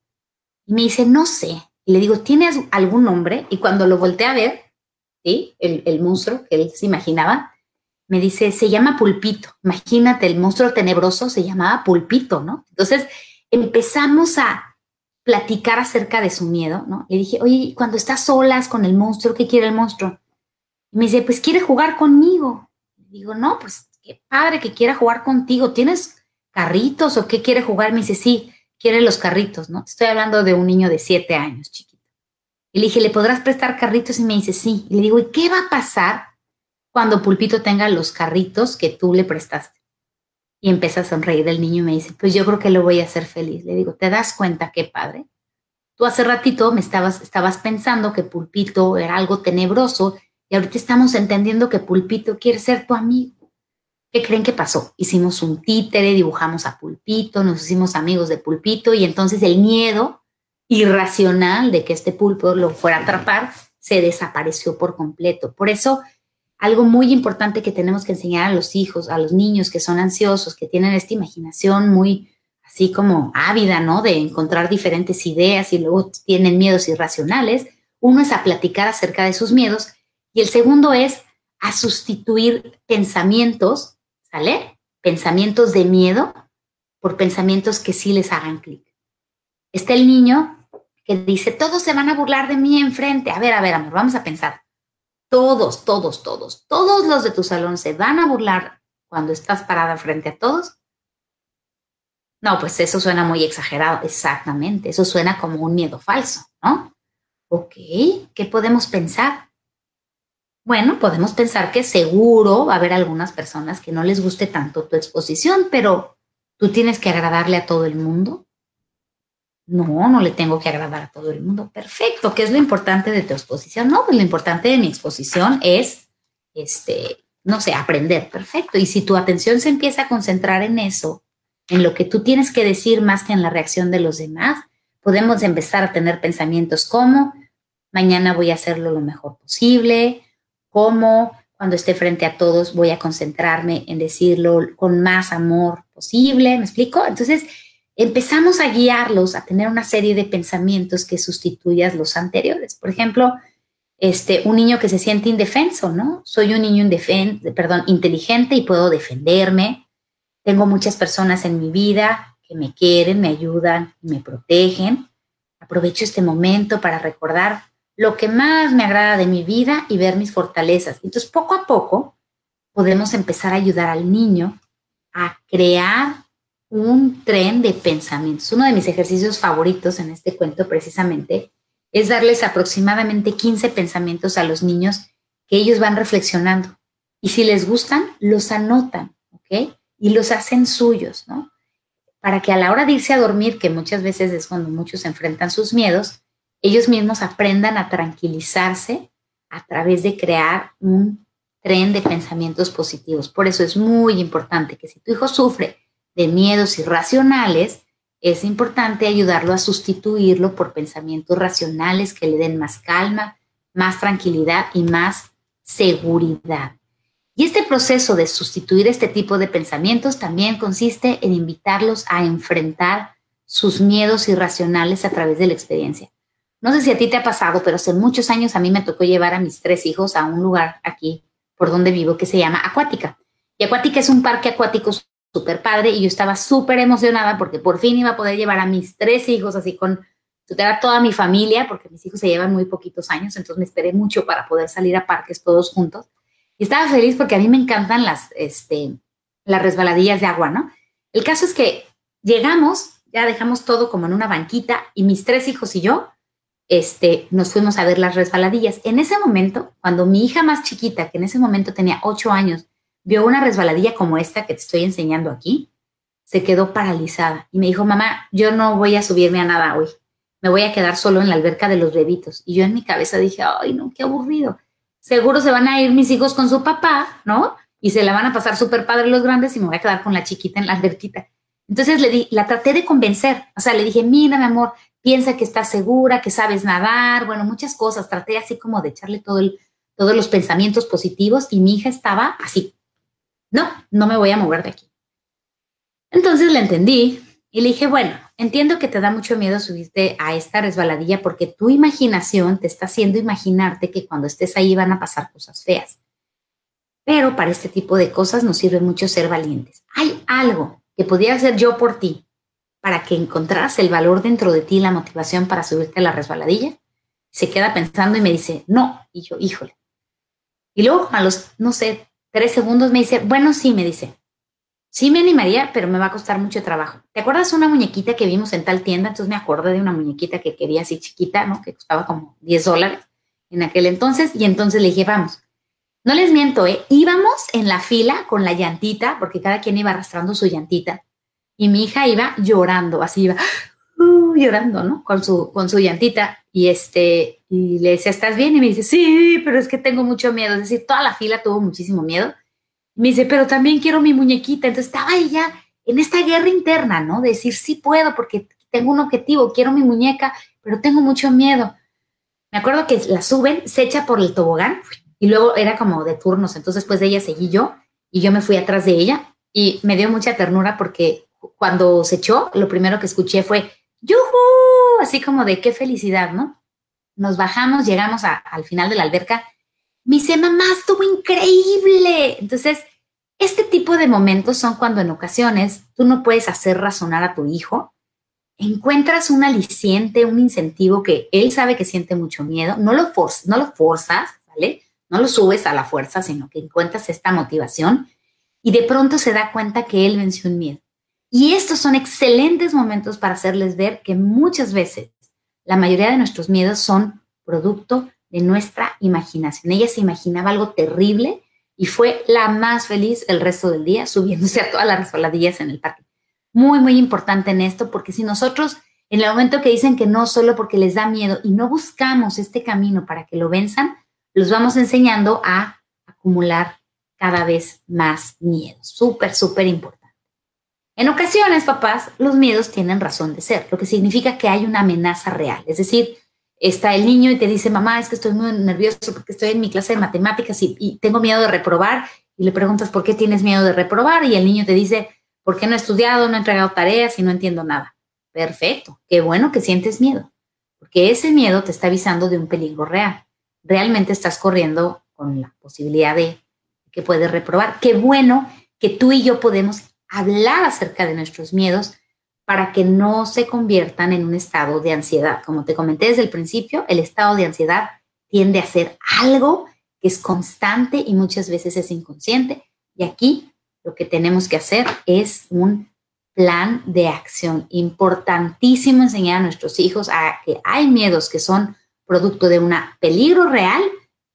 Y me dice, no sé. Y le digo, ¿tienes algún nombre? Y cuando lo volteé a ver, el, monstruo que él se imaginaba, me dice, se llama pulpito. Imagínate, el monstruo tenebroso se llamaba pulpito, ¿no? Entonces empezamos a platicar acerca de su miedo, ¿no? Le dije, oye, cuando estás solas con el monstruo, ¿qué quiere el monstruo? Y me dice, pues quiere jugar conmigo. digo, no, pues qué padre que quiera jugar contigo. ¿Tienes carritos o qué quiere jugar? Me dice, sí, quiere los carritos, ¿no? Estoy hablando de un niño de siete años, chiquito. Y le dije, ¿le podrás prestar carritos? Y me dice, sí. Y le digo, ¿y qué va a pasar cuando Pulpito tenga los carritos que tú le prestaste? Y empieza a sonreír el niño y me dice, pues yo creo que lo voy a hacer feliz. Le digo, ¿te das cuenta qué padre? Tú hace ratito me estabas, estabas pensando que Pulpito era algo tenebroso y ahorita estamos entendiendo que Pulpito quiere ser tu amigo. ¿Qué creen que pasó? Hicimos un títere, dibujamos a Pulpito, nos hicimos amigos de Pulpito y entonces el miedo irracional de que este pulpo lo fuera a atrapar se desapareció por completo. Por eso, algo muy importante que tenemos que enseñar a los hijos, a los niños que son ansiosos, que tienen esta imaginación muy así como ávida, ¿no? De encontrar diferentes ideas y luego tienen miedos irracionales. Uno es a platicar acerca de sus miedos y el segundo es a sustituir pensamientos, ¿sale? Pensamientos de miedo por pensamientos que sí les hagan clic. Está el niño que dice, todos se van a burlar de mí enfrente. A ver, a ver, amor, vamos a pensar. Todos, todos, todos, todos los de tu salón se van a burlar cuando estás parada frente a todos. No, pues eso suena muy exagerado, exactamente. Eso suena como un miedo falso, ¿no? Ok, ¿qué podemos pensar? Bueno, podemos pensar que seguro va a haber algunas personas que no les guste tanto tu exposición, pero tú tienes que agradarle a todo el mundo. No, no le tengo que agradar a todo el mundo. Perfecto. ¿Qué es lo importante de tu exposición? No, pues lo importante de mi exposición es, este, no sé, aprender. Perfecto. Y si tu atención se empieza a concentrar en eso, en lo que tú tienes que decir más que en la reacción de los demás, podemos empezar a tener pensamientos como, mañana voy a hacerlo lo mejor posible, como cuando esté frente a todos voy a concentrarme en decirlo con más amor posible, ¿me explico? Entonces, empezamos a guiarlos a tener una serie de pensamientos que sustituyas los anteriores. Por ejemplo, este, un niño que se siente indefenso, ¿no? Soy un niño perdón, inteligente y puedo defenderme. Tengo muchas personas en mi vida que me quieren, me ayudan, me protegen. Aprovecho este momento para recordar lo que más me agrada de mi vida y ver mis fortalezas. Entonces, poco a poco, podemos empezar a ayudar al niño a crear un tren de pensamientos. Uno de mis ejercicios favoritos en este cuento precisamente es darles aproximadamente 15 pensamientos a los niños que ellos van reflexionando. Y si les gustan, los anotan, ¿ok? Y los hacen suyos, ¿no? Para que a la hora de irse a dormir, que muchas veces es cuando muchos enfrentan sus miedos, ellos mismos aprendan a tranquilizarse a través de crear un tren de pensamientos positivos. Por eso es muy importante que si tu hijo sufre de miedos irracionales, es importante ayudarlo a sustituirlo por pensamientos racionales que le den más calma, más tranquilidad y más seguridad. Y este proceso de sustituir este tipo de pensamientos también consiste en invitarlos a enfrentar sus miedos irracionales a través de la experiencia. No sé si a ti te ha pasado, pero hace muchos años a mí me tocó llevar a mis tres hijos a un lugar aquí por donde vivo que se llama Acuática. Y Acuática es un parque acuático súper padre y yo estaba súper emocionada porque por fin iba a poder llevar a mis tres hijos así con toda mi familia, porque mis hijos se llevan muy poquitos años, entonces me esperé mucho para poder salir a parques todos juntos. Y estaba feliz porque a mí me encantan las, este, las resbaladillas de agua, ¿no? El caso es que llegamos, ya dejamos todo como en una banquita y mis tres hijos y yo este, nos fuimos a ver las resbaladillas. En ese momento, cuando mi hija más chiquita, que en ese momento tenía ocho años, vio una resbaladilla como esta que te estoy enseñando aquí, se quedó paralizada y me dijo, mamá, yo no voy a subirme a nada hoy, me voy a quedar solo en la alberca de los bebitos. Y yo en mi cabeza dije, ay, no, qué aburrido. Seguro se van a ir mis hijos con su papá, ¿no? Y se la van a pasar súper padre los grandes y me voy a quedar con la chiquita en la alberquita. Entonces le di, la traté de convencer, o sea, le dije, mira, mi amor, piensa que estás segura, que sabes nadar, bueno, muchas cosas. Traté así como de echarle todo el, todos los pensamientos positivos y mi hija estaba así. No, no me voy a mover de aquí. Entonces le entendí y le dije, bueno, entiendo que te da mucho miedo subirte a esta resbaladilla porque tu imaginación te está haciendo imaginarte que cuando estés ahí van a pasar cosas feas. Pero para este tipo de cosas nos sirve mucho ser valientes. Hay algo que podría hacer yo por ti para que encontraras el valor dentro de ti, la motivación para subirte a la resbaladilla. Se queda pensando y me dice, no. Y yo, híjole. Y luego a los, no sé, tres segundos me dice, bueno, sí, me dice. Sí me animaría, pero me va a costar mucho trabajo. ¿Te acuerdas una muñequita que vimos en tal tienda? Entonces me acordé de una muñequita que quería así chiquita, ¿no? Que costaba como 10 dólares en aquel entonces. Y entonces le dije, vamos. No les miento, ¿eh? Íbamos en la fila con la llantita, porque cada quien iba arrastrando su llantita. Y mi hija iba llorando, así iba *gasps* llorando, ¿no? Con su, con su llantita. Y este, y le decía, ¿estás bien? Y me dice, sí, pero es que tengo mucho miedo. Es decir, toda la fila tuvo muchísimo miedo. me dice, pero también quiero mi muñequita. Entonces estaba ella en esta guerra interna, ¿no? De decir, sí puedo porque tengo un objetivo, quiero mi muñeca, pero tengo mucho miedo. Me acuerdo que la suben, se echa por el tobogán y luego era como de turnos. Entonces, después de ella seguí yo y yo me fui atrás de ella y me dio mucha ternura porque cuando se echó, lo primero que escuché fue, ¡yuhu! Así como de qué felicidad, ¿no? Nos bajamos, llegamos al final de la alberca. Me dice, mamá, estuvo increíble. Entonces, este tipo de momentos son cuando en ocasiones tú no puedes hacer razonar a tu hijo, encuentras un aliciente, un incentivo que él sabe que siente mucho miedo, no lo, no lo forzas, ¿vale? No lo subes a la fuerza, sino que encuentras esta motivación y de pronto se da cuenta que él venció un miedo. Y estos son excelentes momentos para hacerles ver que muchas veces la mayoría de nuestros miedos son producto de nuestra imaginación. Ella se imaginaba algo terrible y fue la más feliz el resto del día subiéndose a todas las resbaladillas en el parque. Muy, muy importante en esto, porque si nosotros en el momento que dicen que no solo porque les da miedo y no buscamos este camino para que lo venzan, los vamos enseñando a acumular cada vez más miedo. Súper, súper importante. En ocasiones, papás, los miedos tienen razón de ser, lo que significa que hay una amenaza real. Es decir, está el niño y te dice, mamá, es que estoy muy nervioso porque estoy en mi clase de matemáticas y, tengo miedo de reprobar. Y le preguntas, ¿por qué tienes miedo de reprobar? Y el niño te dice, ¿por qué no he estudiado, no he entregado tareas y no entiendo nada? Perfecto, qué bueno que sientes miedo, porque ese miedo te está avisando de un peligro real. Realmente estás corriendo con la posibilidad de que puedes reprobar. Qué bueno que tú y yo podemos hablar acerca de nuestros miedos para que no se conviertan en un estado de ansiedad. Como te comenté desde el principio, el estado de ansiedad tiende a ser algo que es constante y muchas veces es inconsciente. Y aquí lo que tenemos que hacer es un plan de acción. Importantísimo enseñar a nuestros hijos a que hay miedos que son producto de un peligro real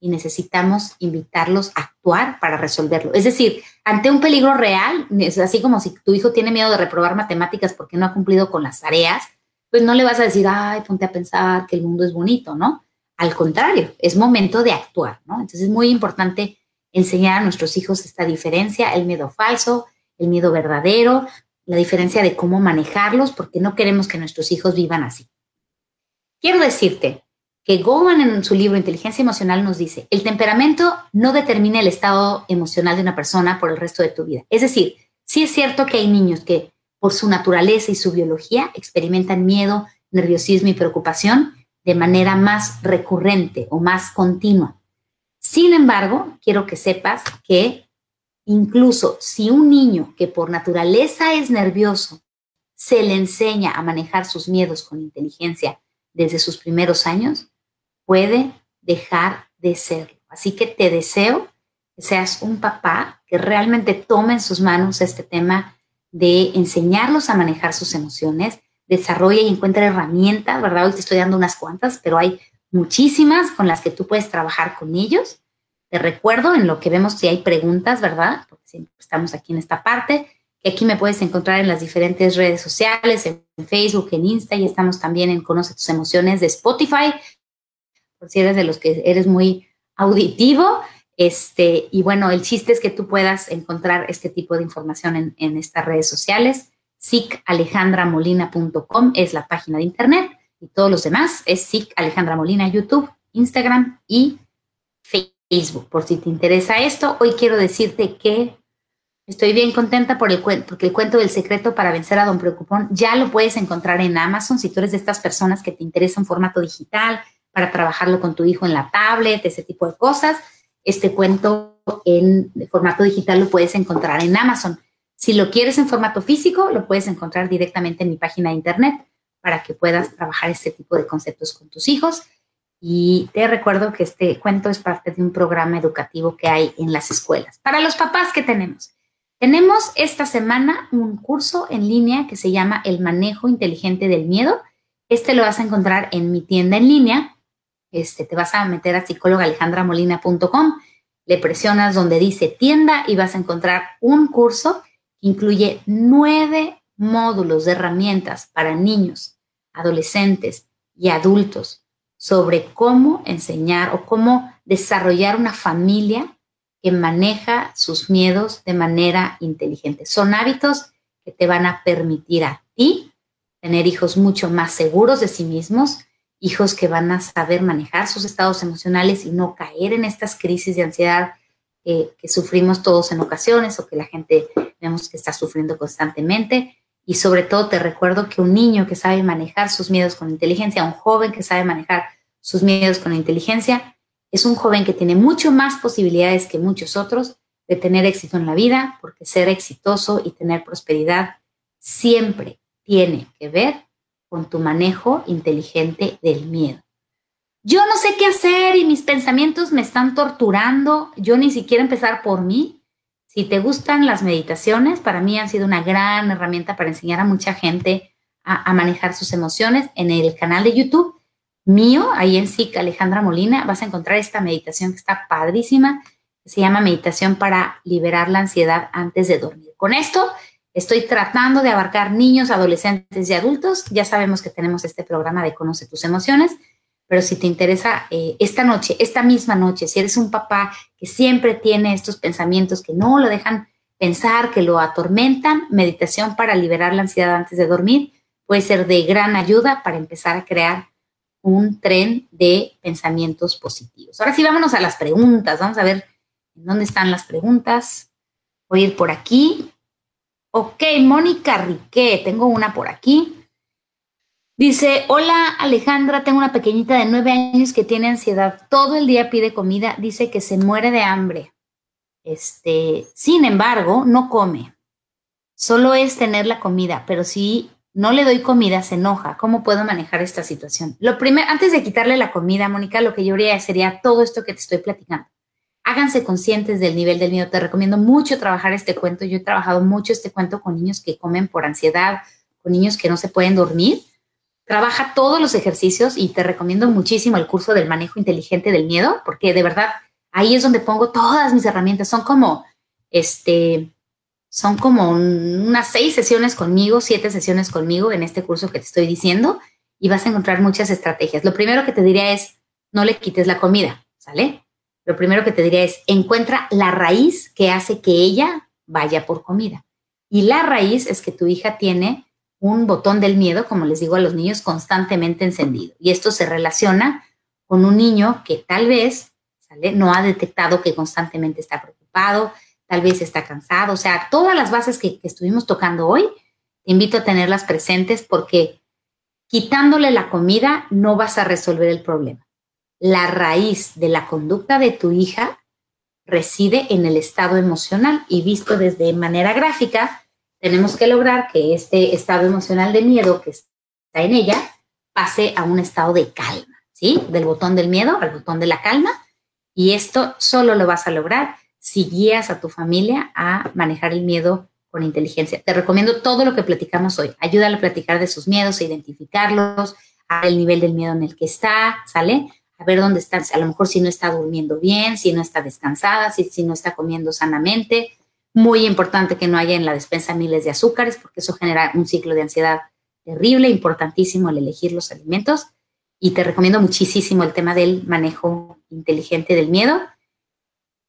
y necesitamos invitarlos a actuar para resolverlo. Es decir, ante un peligro real, es así como si tu hijo tiene miedo de reprobar matemáticas porque no ha cumplido con las tareas, pues no le vas a decir, ay, ponte a pensar que el mundo es bonito, ¿no? Al contrario, es momento de actuar, ¿no? Entonces es muy importante enseñar a nuestros hijos esta diferencia, el miedo falso, el miedo verdadero, la diferencia de cómo manejarlos, porque no queremos que nuestros hijos vivan así. Quiero decirte que Goldman en su libro Inteligencia Emocional nos dice, el temperamento no determina el estado emocional de una persona por el resto de tu vida. Es decir, sí es cierto que hay niños que por su naturaleza y su biología experimentan miedo, nerviosismo y preocupación de manera más recurrente o más continua. Sin embargo, quiero que sepas que incluso si un niño que por naturaleza es nervioso se le enseña a manejar sus miedos con inteligencia desde sus primeros años, puede dejar de serlo. Así que te deseo que seas un papá que realmente tome en sus manos este tema de enseñarlos a manejar sus emociones, desarrolle y encuentre herramientas, ¿verdad? Hoy te estoy dando unas cuantas, pero hay muchísimas con las que tú puedes trabajar con ellos. Te recuerdo en lo que vemos si hay preguntas, ¿verdad? Porque siempre estamos aquí en esta parte, que aquí me puedes encontrar en las diferentes redes sociales, en Facebook, en Insta, y estamos también en Conoce tus emociones de Spotify por si eres de los que eres muy auditivo. Este, y bueno, el chiste es que tú puedas encontrar este tipo de información en, estas redes sociales. SICAlejandramolina.com es la página de internet y todos los demás es SIC Alejandra Molina, YouTube, Instagram y Facebook. Por si te interesa esto, hoy quiero decirte que estoy bien contenta por el cuento, porque el cuento del secreto para vencer a Don Preocupón ya lo puedes encontrar en Amazon si tú eres de estas personas que te interesa un formato digital, para trabajarlo con tu hijo en la tablet, ese tipo de cosas. Este cuento en formato digital lo puedes encontrar en Amazon. Si lo quieres en formato físico, lo puedes encontrar directamente en mi página de internet para que puedas trabajar este tipo de conceptos con tus hijos. Y te recuerdo que este cuento es parte de un programa educativo que hay en las escuelas. Para los papás que tenemos, tenemos esta semana un curso en línea que se llama El manejo inteligente del miedo. Este lo vas a encontrar en mi tienda en línea este, te vas a meter a psicólogaalejandramolina.com, le presionas donde dice tienda y vas a encontrar un curso que incluye nueve módulos de herramientas para niños, adolescentes y adultos sobre cómo enseñar o cómo desarrollar una familia que maneja sus miedos de manera inteligente. Son hábitos que te van a permitir a ti tener hijos mucho más seguros de sí mismos, hijos que van a saber manejar sus estados emocionales y no caer en estas crisis de ansiedad que sufrimos todos en ocasiones o que la gente vemos que está sufriendo constantemente. y sobre todo te recuerdo que un niño que sabe manejar sus miedos con inteligencia, un joven que sabe manejar sus miedos con inteligencia, es un joven que tiene mucho más posibilidades que muchos otros de tener éxito en la vida, porque ser exitoso y tener prosperidad siempre tiene que ver con tu manejo inteligente del miedo. Yo no sé qué hacer y mis pensamientos me están torturando. Yo ni siquiera empezar por mí. Si te gustan las meditaciones, para mí han sido una gran herramienta para enseñar a mucha gente a, manejar sus emociones. En el canal de YouTube mío, ahí en SIC Alejandra Molina, vas a encontrar esta meditación que está padrísima, se llama Meditación para liberar la ansiedad antes de dormir. Con esto estoy tratando de abarcar niños, adolescentes y adultos. Ya sabemos que tenemos este programa de Conoce tus emociones pero si te interesa eh, esta noche, esta misma noche, si eres un papá que siempre tiene estos pensamientos que no lo dejan pensar, que lo atormentan, meditación para liberar la ansiedad antes de dormir puede ser de gran ayuda para empezar a crear un tren de pensamientos positivos. Ahora sí, vámonos a las preguntas. Vamos a ver dónde están las preguntas. Voy a ir por aquí. Ok, Mónica Riquet, tengo una por aquí. Dice, hola Alejandra, tengo una pequeñita de nueve años que tiene ansiedad, todo el día pide comida, dice que se muere de hambre. Este, sin embargo, no come. Solo es tener la comida, pero si no le doy comida, se enoja. ¿Cómo puedo manejar esta situación? Lo primero, antes de quitarle la comida, Mónica, lo que yo haría sería todo esto que te estoy platicando. Háganse conscientes del nivel del miedo. Te recomiendo mucho trabajar este cuento. Yo he trabajado mucho este cuento con niños que comen por ansiedad, con niños que no se pueden dormir trabaja todos los ejercicios y te recomiendo muchísimo el curso del manejo inteligente del miedo, porque de verdad ahí es donde pongo todas mis herramientas. Son como, este, son como unas seis sesiones conmigo, siete sesiones conmigo en este curso que te estoy diciendo y vas a encontrar muchas estrategias. Lo primero que te diría es, no le quites la comida, ¿sale? Lo primero que te diría es, encuentra la raíz que hace que ella vaya por comida. Y la raíz es que tu hija tiene un botón del miedo, como les digo a los niños, constantemente encendido. Y esto se relaciona con un niño que tal vez no ha detectado que constantemente está preocupado, tal vez está cansado. O sea, todas las bases que, que estuvimos tocando hoy, te invito a tenerlas presentes porque quitándole la comida no vas a resolver el problema. La raíz de la conducta de tu hija reside en el estado emocional y visto desde manera gráfica, tenemos que lograr que este estado emocional de miedo que está en ella pase a un estado de calma, ¿sí? Del botón del miedo al botón de la calma. Y esto solo lo vas a lograr si guías a tu familia a manejar el miedo con inteligencia. Te recomiendo todo lo que platicamos hoy. Ayúdale a platicar de sus miedos, a identificarlos, a el nivel del miedo en el que está, ¿sale? A ver dónde está, a lo mejor si no está durmiendo bien, si no está descansada, si, si no está comiendo sanamente, muy importante que no haya en la despensa miles de azúcares, porque eso genera un ciclo de ansiedad terrible, importantísimo el elegir los alimentos. Y te recomiendo muchísimo el tema del manejo inteligente del miedo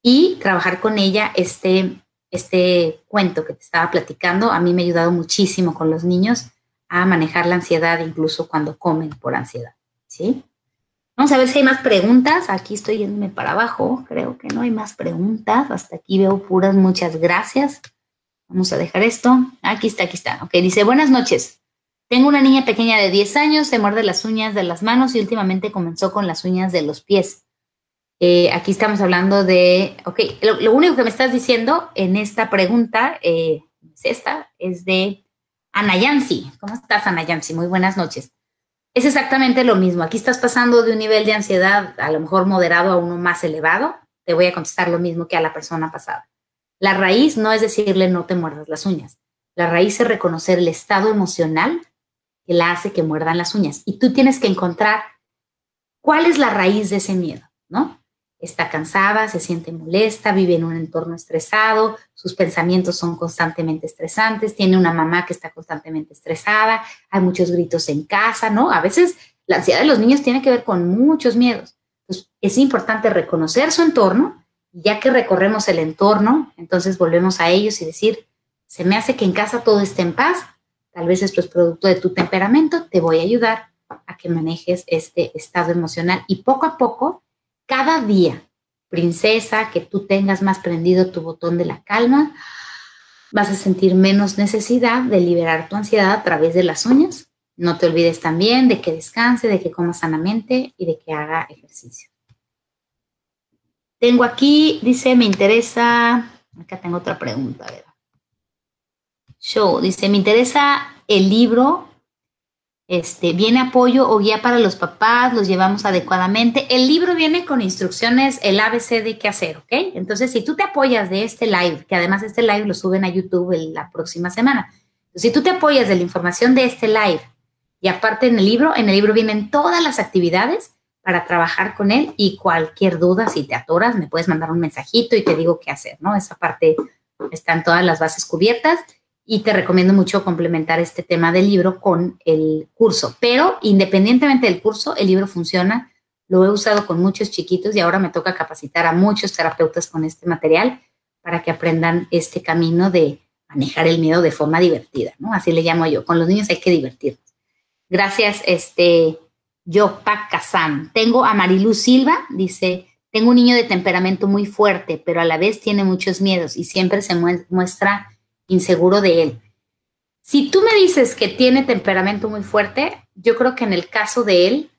y trabajar con ella este, este cuento que te estaba platicando. A mí me ha ayudado muchísimo con los niños a manejar la ansiedad incluso cuando comen por ansiedad. ¿Sí? Vamos a ver si hay más preguntas. Aquí estoy yéndome para abajo. Creo que no hay más preguntas. Hasta aquí veo puras muchas gracias. Vamos a dejar esto. Aquí está, aquí está. Ok, dice, buenas noches. Tengo una niña pequeña de 10 años, se muerde las uñas de las manos y últimamente comenzó con las uñas de los pies. Eh, aquí estamos hablando de, ok, lo, único que me estás diciendo en esta pregunta, eh, es esta, es de Ana Yancy. ¿Cómo estás, Ana Yancy? Muy buenas noches. Es exactamente lo mismo. Aquí estás pasando de un nivel de ansiedad a lo mejor moderado a uno más elevado. Te voy a contestar lo mismo que a la persona pasada. La raíz no es decirle no te muerdas las uñas. La raíz es reconocer el estado emocional que la hace que muerdan las uñas. Y tú tienes que encontrar cuál es la raíz de ese miedo, ¿no? está cansada, se siente molesta, vive en un entorno estresado, sus pensamientos son constantemente estresantes, tiene una mamá que está constantemente estresada, hay muchos gritos en casa, ¿no? A veces la ansiedad de los niños tiene que ver con muchos miedos. Es importante reconocer su entorno, ya que recorremos el entorno, entonces volvemos a ellos y decir, se me hace que en casa todo esté en paz, tal vez esto es producto de tu temperamento, te voy a ayudar a que manejes este estado emocional y poco a poco cada día, princesa, que tú tengas más prendido tu botón de la calma, Vas a sentir menos necesidad de liberar tu ansiedad a través de las uñas. No te olvides también de que descanse, de que coma sanamente y de que haga ejercicio. Tengo aquí, dice, me interesa, acá tengo otra pregunta, a. Show, dice, me interesa el libro este, viene apoyo o guía para los papás, los llevamos adecuadamente. El libro viene con instrucciones, el ABC de qué hacer, ¿ok? Entonces, si tú te apoyas de este live, que además este live lo suben a YouTube la próxima semana, si tú te apoyas de la información de este live y aparte en el libro, en el libro vienen todas las actividades para trabajar con él y cualquier duda, si te atoras, me puedes mandar un mensajito y te digo qué hacer, ¿no? Esa parte están todas las bases cubiertas y te recomiendo mucho complementar este tema del libro con el curso. Pero independientemente del curso, el libro funciona. Lo he usado con muchos chiquitos y ahora me toca capacitar a muchos terapeutas con este material para que aprendan este camino de manejar el miedo de forma divertida, ¿no? Así le llamo yo. Con los niños hay que divertirnos. Gracias, este, yo Kazan. Tengo a Marilu Silva, dice, tengo un niño de temperamento muy fuerte, pero a la vez tiene muchos miedos y siempre se muestra inseguro de él. Si tú me dices que tiene temperamento muy fuerte, yo creo que en el caso de él,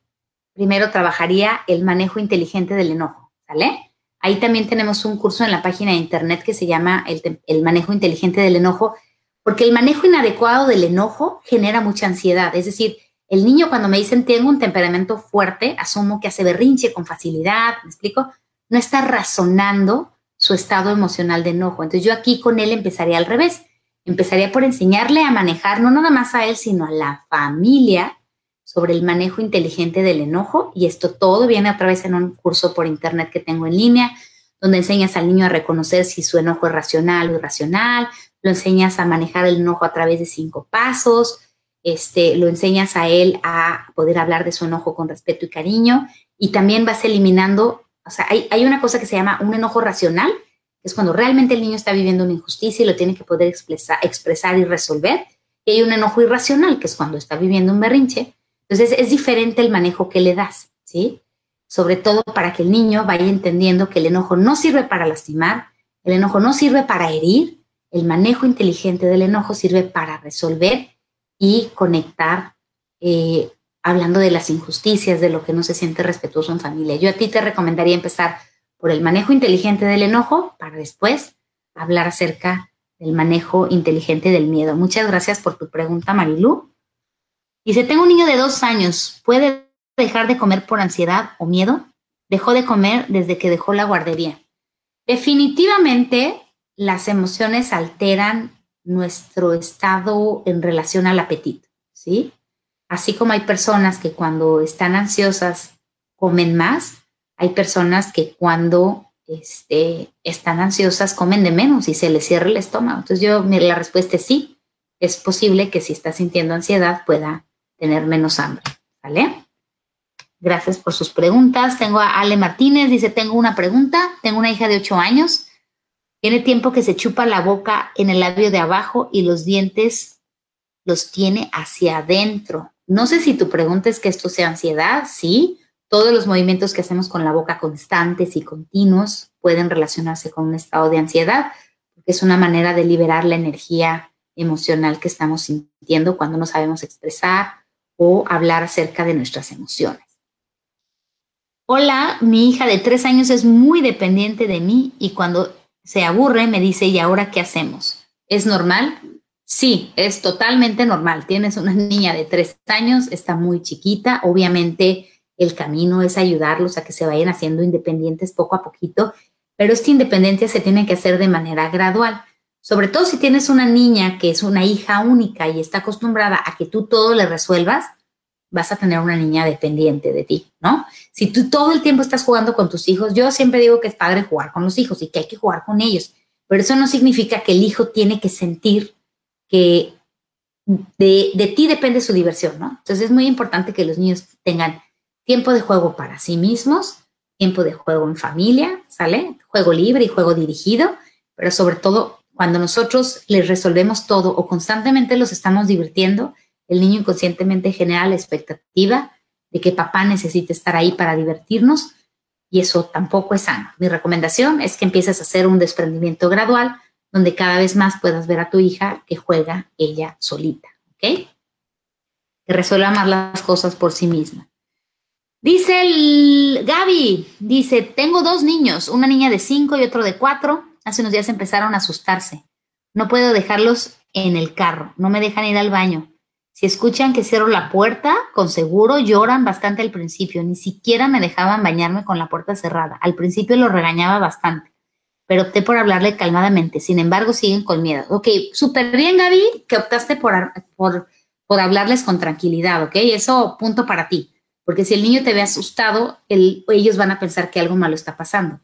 primero trabajaría el manejo inteligente del enojo, ¿sale? Ahí también tenemos un curso en la página de internet que se llama el, el, manejo inteligente del enojo, porque el manejo inadecuado del enojo genera mucha ansiedad. Es decir, el niño cuando me dicen tengo un temperamento fuerte, asumo que hace berrinche con facilidad, ¿me explico? No está razonando su estado emocional de enojo. Entonces yo aquí con él empezaría al revés. Empezaría por enseñarle a manejar, no nada más a él, sino a la familia sobre el manejo inteligente del enojo. Y esto todo viene a través en un curso por internet que tengo en línea, donde enseñas al niño a reconocer si su enojo es racional o irracional, lo enseñas a manejar el enojo a través de cinco pasos, este, lo enseñas a él a poder hablar de su enojo con respeto y cariño, y también vas eliminando o sea, hay, una cosa que se llama un enojo racional, que es cuando realmente el niño está viviendo una injusticia y lo tiene que poder expresar, expresar y resolver. Y hay un enojo irracional, que es cuando está viviendo un berrinche. Entonces es diferente el manejo que le das, ¿sí? Sobre todo para que el niño vaya entendiendo que el enojo no sirve para lastimar, el enojo no sirve para herir, el manejo inteligente del enojo sirve para resolver y conectar eh, hablando de las injusticias, de lo que no se siente respetuoso en familia. Yo a ti te recomendaría empezar por el manejo inteligente del enojo para después hablar acerca del manejo inteligente del miedo. Muchas gracias por tu pregunta, Marilú. Dice, tengo un niño de dos años, ¿puede dejar de comer por ansiedad o miedo? Dejó de comer desde que dejó la guardería. Definitivamente las emociones alteran nuestro estado en relación al apetito, ¿sí? Así como hay personas que cuando están ansiosas comen más, hay personas que cuando este, están ansiosas comen de menos y se les cierra el estómago. Entonces yo, la respuesta es sí, es posible que si está sintiendo ansiedad pueda tener menos hambre, ¿vale? Gracias por sus preguntas. Tengo a Ale Martínez, dice, tengo una pregunta, tengo una hija de 8 años, tiene tiempo que se chupa la boca en el labio de abajo y los dientes los tiene hacia adentro. No sé si tu pregunta es que esto sea ansiedad, sí. Todos los movimientos que hacemos con la boca constantes y continuos pueden relacionarse con un estado de ansiedad, porque es una manera de liberar la energía emocional que estamos sintiendo cuando no sabemos expresar o hablar acerca de nuestras emociones. Hola, mi hija de tres años es muy dependiente de mí y cuando se aburre me dice, ¿y ahora qué hacemos? ¿Es normal? Sí, es totalmente normal. Tienes una niña de tres años, está muy chiquita. Obviamente el camino es ayudarlos a que se vayan haciendo independientes poco a poquito, pero esta independencia se tiene que hacer de manera gradual. Sobre todo si tienes una niña que es una hija única y está acostumbrada a que tú todo le resuelvas, vas a tener una niña dependiente de ti, ¿no? Si tú todo el tiempo estás jugando con tus hijos, yo siempre digo que es padre jugar con los hijos y que hay que jugar con ellos, pero eso no significa que el hijo tiene que sentir que de, ti depende su diversión, ¿no? Entonces es muy importante que los niños tengan tiempo de juego para sí mismos, tiempo de juego en familia, ¿sale? Juego libre y juego dirigido, pero sobre todo cuando nosotros les resolvemos todo o constantemente los estamos divirtiendo, el niño inconscientemente genera la expectativa de que papá necesite estar ahí para divertirnos y eso tampoco es sano. Mi recomendación es que empieces a hacer un desprendimiento gradual donde cada vez más puedas ver a tu hija que juega ella solita, ¿ok? Que resuelva más las cosas por sí misma. Dice el Gaby, dice, tengo dos niños, una niña de cinco y otro de cuatro. Hace unos días empezaron a asustarse. No puedo dejarlos en el carro, no me dejan ir al baño. Si escuchan que cierro la puerta, con seguro lloran bastante al principio. Ni siquiera me dejaban bañarme con la puerta cerrada. Al principio lo regañaba bastante, pero opté por hablarle calmadamente. Sin embargo, siguen con miedo. Ok, súper bien, Gaby, que optaste por, por, hablarles con tranquilidad, ¿ok? Eso punto para ti. Porque si el niño te ve asustado, ellos van a pensar que algo malo está pasando.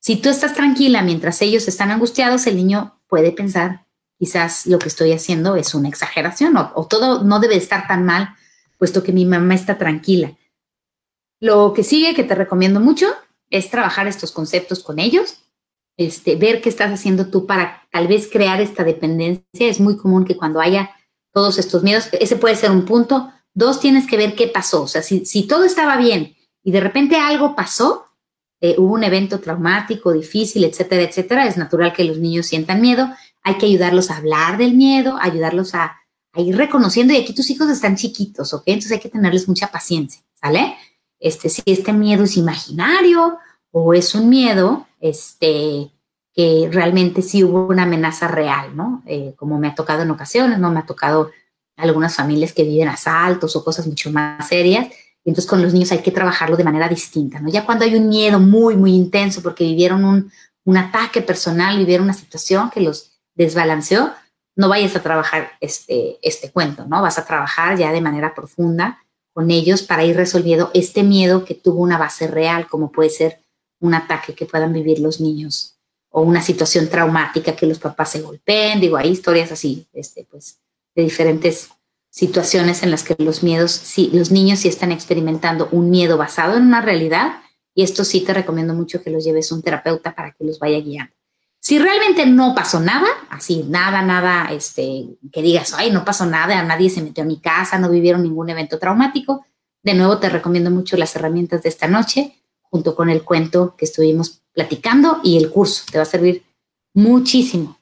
Si tú estás tranquila mientras ellos están angustiados, el niño puede pensar quizás lo que estoy haciendo es una exageración o, todo no debe estar tan mal, puesto que mi mamá está tranquila. Lo que sigue, que te recomiendo mucho, es trabajar estos conceptos con ellos, este, ver qué estás haciendo tú para tal vez crear esta dependencia. Es muy común que cuando haya todos estos miedos, ese puede ser un punto. Dos, tienes que ver qué pasó. O sea, si, si todo estaba bien y de repente algo pasó, eh, hubo un evento traumático, difícil, etcétera, etcétera, es natural que los niños sientan miedo hay que ayudarlos a hablar del miedo, ayudarlos a, ir reconociendo, y aquí tus hijos están chiquitos, ¿ok? Entonces hay que tenerles mucha paciencia, ¿sale? Este, si este miedo es imaginario o es un miedo, este, que realmente sí hubo una amenaza real, ¿no? Eh, como me ha tocado en ocasiones, ¿no? Me ha tocado algunas familias que viven asaltos o cosas mucho más serias. Entonces con los niños hay que trabajarlo de manera distinta, ¿no? Ya cuando hay un miedo muy, muy intenso porque vivieron un, un ataque personal, vivieron una situación que los desbalanceó, no vayas a trabajar este, este cuento, ¿no? Vas a trabajar ya de manera profunda con ellos para ir resolviendo este miedo que tuvo una base real, como puede ser un ataque que puedan vivir los niños o una situación traumática que los papás se golpeen, digo, hay historias así, este, pues, de diferentes situaciones en las que los miedos, sí, los niños sí están experimentando un miedo basado en una realidad y esto sí te recomiendo mucho que los lleves a un terapeuta para que los vaya guiando. Si realmente no pasó nada, así, nada, nada, este, que digas, ay, no pasó nada, nadie se metió a mi casa, no vivieron ningún evento traumático, de nuevo te recomiendo mucho las herramientas de esta noche, junto con el cuento que estuvimos platicando y el curso, te va a servir muchísimo.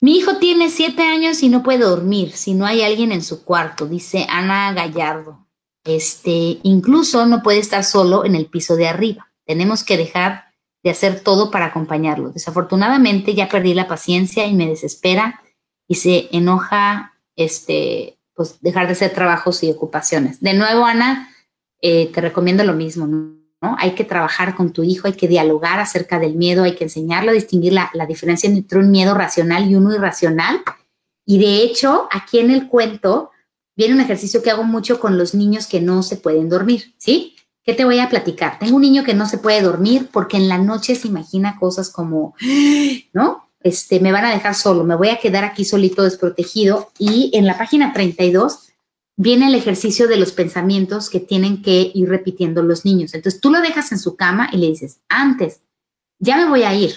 Mi hijo tiene siete años y no puede dormir si no hay alguien en su cuarto, dice Ana Gallardo. Este, incluso no puede estar solo en el piso de arriba. Tenemos que dejar de hacer todo para acompañarlo. Desafortunadamente ya perdí la paciencia y me desespera y se enoja este, pues dejar de hacer trabajos y ocupaciones. De nuevo, Ana, eh, te recomiendo lo mismo, ¿no? Hay que trabajar con tu hijo, hay que dialogar acerca del miedo, hay que enseñarlo a distinguir la, diferencia entre un miedo racional y uno irracional. Y de hecho, aquí en el cuento viene un ejercicio que hago mucho con los niños que no se pueden dormir, ¿sí? ¿Qué te voy a platicar? Tengo un niño que no se puede dormir porque en la noche se imagina cosas como, ¿no? Este, me van a dejar solo, me voy a quedar aquí solito desprotegido. Y en la página 32 viene el ejercicio de los pensamientos que tienen que ir repitiendo los niños. Entonces tú lo dejas en su cama y le dices, antes, ya me voy a ir,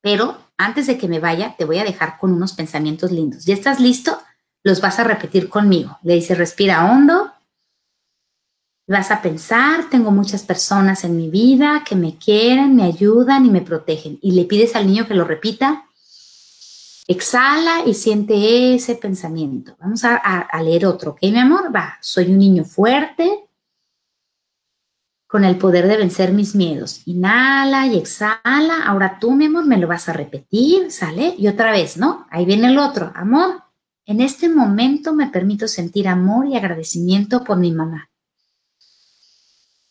pero antes de que me vaya, te voy a dejar con unos pensamientos lindos. ¿Ya estás listo? Los vas a repetir conmigo. Le dices, respira hondo, Vas a pensar, tengo muchas personas en mi vida que me quieren, me ayudan y me protegen. Y le pides al niño que lo repita. Exhala y siente ese pensamiento. Vamos a, leer otro, ¿ok, mi amor? Va, soy un niño fuerte con el poder de vencer mis miedos. Inhala y exhala. Ahora tú, mi amor, me lo vas a repetir, ¿sale? Y otra vez, ¿no? Ahí viene el otro. Amor, en este momento me permito sentir amor y agradecimiento por mi mamá.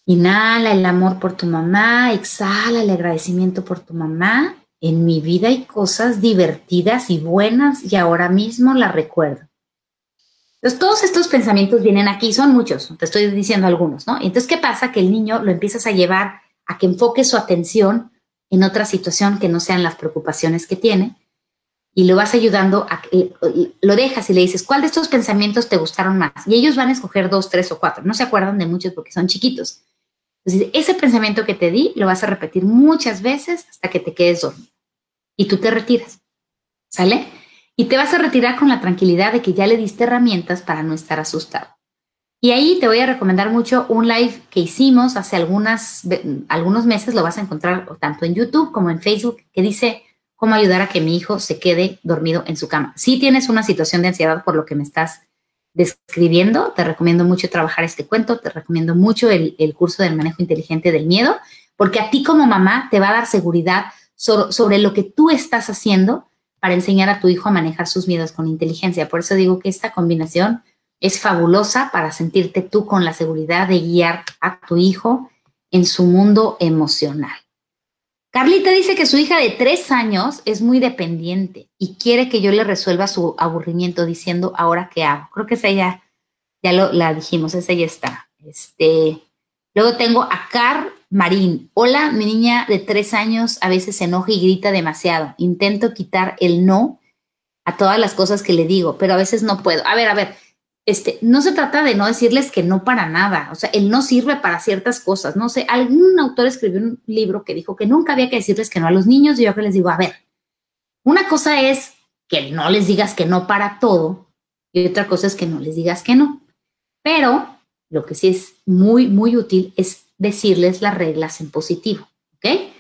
Inhala el amor por tu mamá, exhala el agradecimiento por tu mamá. En mi vida hay cosas divertidas y buenas y ahora mismo las recuerdo. Entonces, todos estos pensamientos vienen aquí, son muchos, te estoy diciendo algunos, ¿no? Entonces, ¿qué pasa? Que el niño lo empiezas a llevar a que enfoque su atención en otra situación que no sean las preocupaciones que tiene y lo vas ayudando a lo dejas y le dices, ¿cuál de estos pensamientos te gustaron más? Y ellos van a escoger dos, tres o cuatro. No se acuerdan de muchos porque son chiquitos. Entonces, ese pensamiento que te di lo vas a repetir muchas veces hasta que te quedes dormido. Y tú te retiras. ¿Sale? Y te vas a retirar con la tranquilidad de que ya le diste herramientas para no estar asustado. Y ahí te voy a recomendar mucho un live que hicimos hace algunas, algunos meses, lo vas a encontrar tanto en YouTube como en Facebook, que dice cómo ayudar a que mi hijo se quede dormido en su cama. Si tienes una situación de ansiedad por lo que me estás describiendo, te recomiendo mucho trabajar este cuento, te recomiendo mucho el, curso del manejo inteligente del miedo, porque a ti como mamá te va a dar seguridad sobre lo que tú estás haciendo para enseñar a tu hijo a manejar sus miedos con inteligencia. Por eso digo que esta combinación es fabulosa para sentirte tú con la seguridad de guiar a tu hijo en su mundo emocional. Carlita dice que su hija de tres años es muy dependiente y quiere que yo le resuelva su aburrimiento diciendo, ¿ahora qué hago? Creo que esa ya, ya lo, la dijimos, esa ya está. Este, luego tengo a Car Marín. Hola, mi niña de tres años a veces se enoja y grita demasiado. Intento quitar el no a todas las cosas que le digo, pero a veces no puedo. A ver, a ver, este, no se trata de no decirles que no para nada, o sea, él no sirve para ciertas cosas, no sé, algún autor escribió un libro que dijo que nunca había que decirles que no a los niños y yo que les digo, a ver, una cosa es que no les digas que no para todo y otra cosa es que no les digas que no, pero lo que sí es muy, muy útil es decirles las reglas en positivo, ¿ok?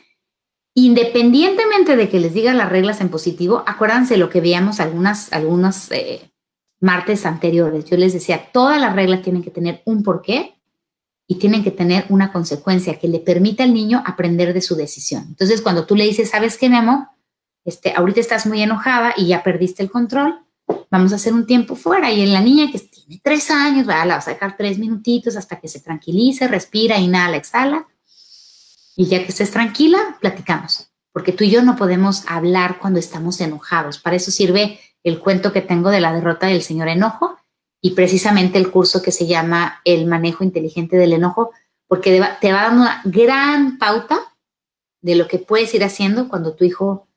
Independientemente de que les digas las reglas en positivo, acuérdense lo que veíamos algunas, algunas eh, martes anteriores. Yo les decía, todas las reglas tienen que tener un porqué y tienen que tener una consecuencia que le permita al niño aprender de su decisión. Entonces, cuando tú le dices, ¿sabes qué, mi amor? Este, ahorita estás muy enojada y ya perdiste el control, vamos a hacer un tiempo fuera. Y en la niña que tiene tres años, la vas a dejar tres minutitos hasta que se tranquilice, respira, inhala, exhala. Y ya que estés tranquila, platicamos. Porque tú y yo no podemos hablar cuando estamos enojados. Para eso sirve el cuento que tengo de la derrota del señor enojo y precisamente el curso que se llama El manejo inteligente del enojo, porque te va dando una gran pauta de lo que puedes ir haciendo cuando tu hijo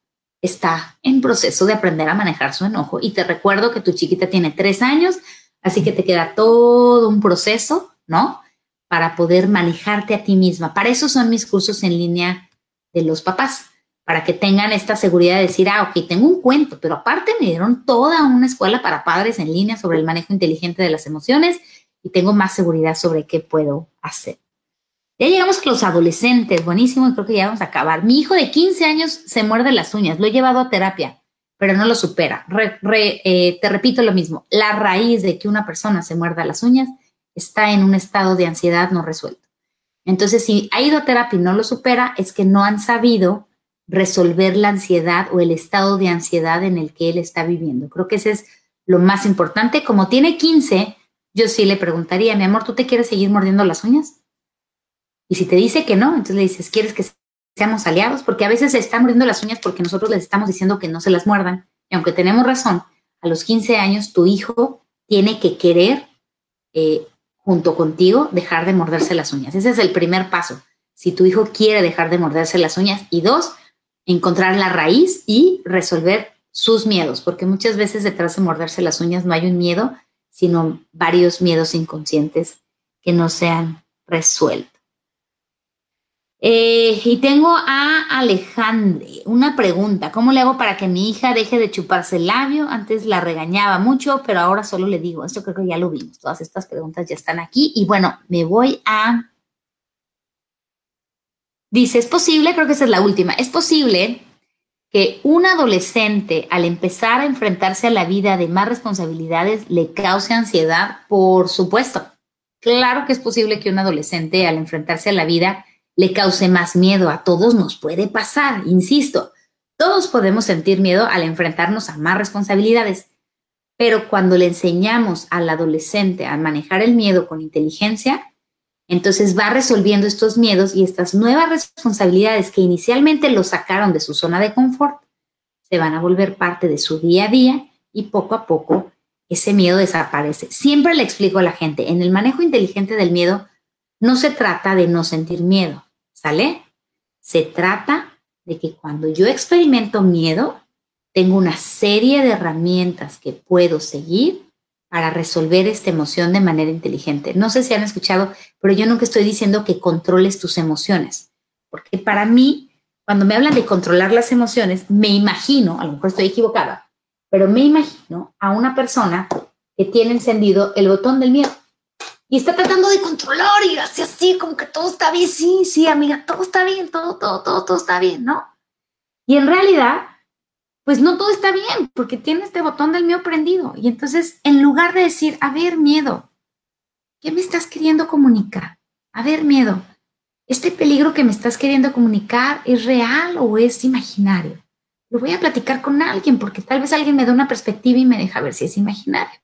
está en proceso de aprender a manejar su enojo. Y te recuerdo que tu chiquita tiene tres años, así que te queda todo un proceso, ¿no? Para poder manejarte a ti misma. Para eso son mis cursos en línea de los papás para que tengan esta seguridad de decir, ah, ok, tengo un cuento, pero aparte me dieron toda una escuela para padres en línea sobre el manejo inteligente de las emociones y tengo más seguridad sobre qué puedo hacer. Ya llegamos a los adolescentes, buenísimo, creo que ya vamos a acabar. Mi hijo de 15 años se muerde las uñas, lo he llevado a terapia, pero no lo supera. Eh, te repito lo mismo, la raíz de que una persona se muerda las uñas está en un estado de ansiedad no resuelto. Entonces, si ha ido a terapia y no lo supera, es que no han sabido resolver la ansiedad o el estado de ansiedad en el que él está viviendo. Creo que ese es lo más importante. Como tiene 15, yo sí le preguntaría, mi amor, ¿tú te quieres seguir mordiendo las uñas? Y si te dice que no, entonces le dices, ¿quieres que seamos aliados? Porque a veces se están mordiendo las uñas porque nosotros les estamos diciendo que no se las muerdan. Y aunque tenemos razón, a los 15 años tu hijo tiene que querer, eh, junto contigo, dejar de morderse las uñas. Ese es el primer paso. Si tu hijo quiere dejar de morderse las uñas. Y dos, encontrar la raíz y resolver sus miedos, porque muchas veces detrás de morderse las uñas no hay un miedo, sino varios miedos inconscientes que no se han resuelto. Eh, y tengo a Alejandre una pregunta. ¿Cómo le hago para que mi hija deje de chuparse el labio? Antes la regañaba mucho, pero ahora solo le digo, esto creo que ya lo vimos. Todas estas preguntas ya están aquí. Y bueno, me voy a Dice, es posible, creo que esa es la última, es posible que un adolescente al empezar a enfrentarse a la vida de más responsabilidades le cause ansiedad, por supuesto. Claro que es posible que un adolescente al enfrentarse a la vida le cause más miedo. A todos nos puede pasar, insisto. Todos podemos sentir miedo al enfrentarnos a más responsabilidades. Pero cuando le enseñamos al adolescente a manejar el miedo con inteligencia, entonces va resolviendo estos miedos y estas nuevas responsabilidades que inicialmente lo sacaron de su zona de confort, se van a volver parte de su día a día y poco a poco ese miedo desaparece. Siempre le explico a la gente, en el manejo inteligente del miedo no se trata de no sentir miedo, Se trata de que cuando yo experimento miedo, tengo una serie de herramientas que puedo seguir para resolver esta emoción de manera inteligente. No sé si han escuchado, pero yo nunca estoy diciendo que controles tus emociones, porque para mí, cuando me hablan de controlar las emociones, me imagino, a lo mejor estoy equivocada, pero me imagino a una persona que tiene encendido el botón del miedo y está tratando de controlar y así, así, como que todo está bien, sí, sí, amiga, todo está bien, todo, todo, todo, todo está bien, ¿no? Y en realidad pues no todo está bien, porque tiene este botón del mío prendido. Y entonces, en lugar de decir, a ver, miedo, ¿qué me estás queriendo comunicar? A ver, miedo, ¿este peligro que me estás queriendo comunicar es real o es imaginario? Lo voy a platicar con alguien, porque tal vez alguien me da una perspectiva y me deja ver si es imaginario.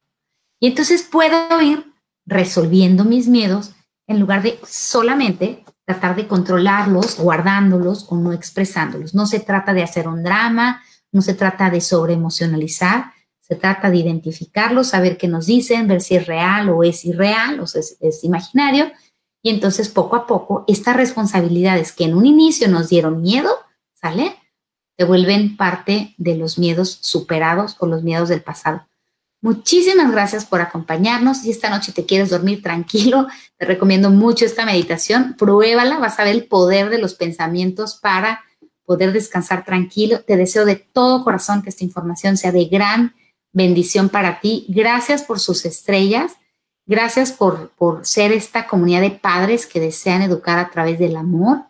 Y entonces puedo ir resolviendo mis miedos en lugar de solamente tratar de controlarlos, guardándolos o no expresándolos. No se trata de hacer un drama, no se trata de sobreemocionalizar, se trata de identificarlos, saber qué nos dicen, ver si es real o es irreal o es, es imaginario. Y entonces poco a poco estas responsabilidades que en un inicio nos dieron miedo, ¿sale? Se vuelven parte de los miedos superados o los miedos del pasado. Muchísimas gracias por acompañarnos. Si esta noche te quieres dormir tranquilo, te recomiendo mucho esta meditación. Pruébala, vas a ver el poder de los pensamientos para poder descansar tranquilo. Te deseo de todo corazón que esta información sea de gran bendición para ti. Gracias por sus estrellas. Gracias por, por ser esta comunidad de padres que desean educar a través del amor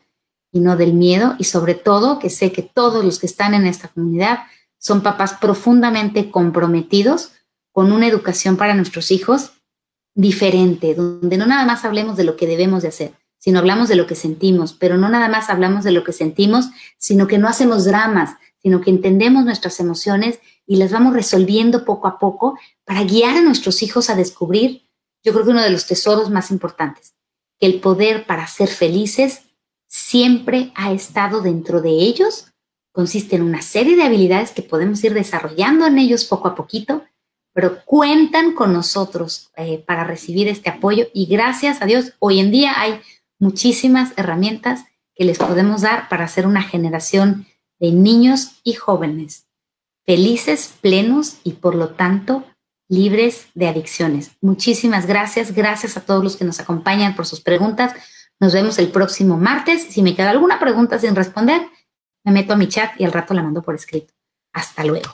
y no del miedo. Y sobre todo que sé que todos los que están en esta comunidad son papás profundamente comprometidos con una educación para nuestros hijos diferente, donde no nada más hablemos de lo que debemos de hacer, sino hablamos de lo que sentimos, pero no nada más hablamos de lo que sentimos, sino que no hacemos dramas, sino que entendemos nuestras emociones y las vamos resolviendo poco a poco para guiar a nuestros hijos a descubrir, yo creo que uno de los tesoros más importantes, que el poder para ser felices siempre ha estado dentro de ellos, consiste en una serie de habilidades que podemos ir desarrollando en ellos poco a poquito, pero cuentan con nosotros eh, para recibir este apoyo y gracias a Dios, hoy en día hay muchísimas herramientas que les podemos dar para hacer una generación de niños y jóvenes felices, plenos y por lo tanto libres de adicciones. Muchísimas gracias. Gracias a todos los que nos acompañan por sus preguntas. Nos vemos el próximo martes. Si me queda alguna pregunta sin responder, me meto a mi chat y al rato la mando por escrito. Hasta luego.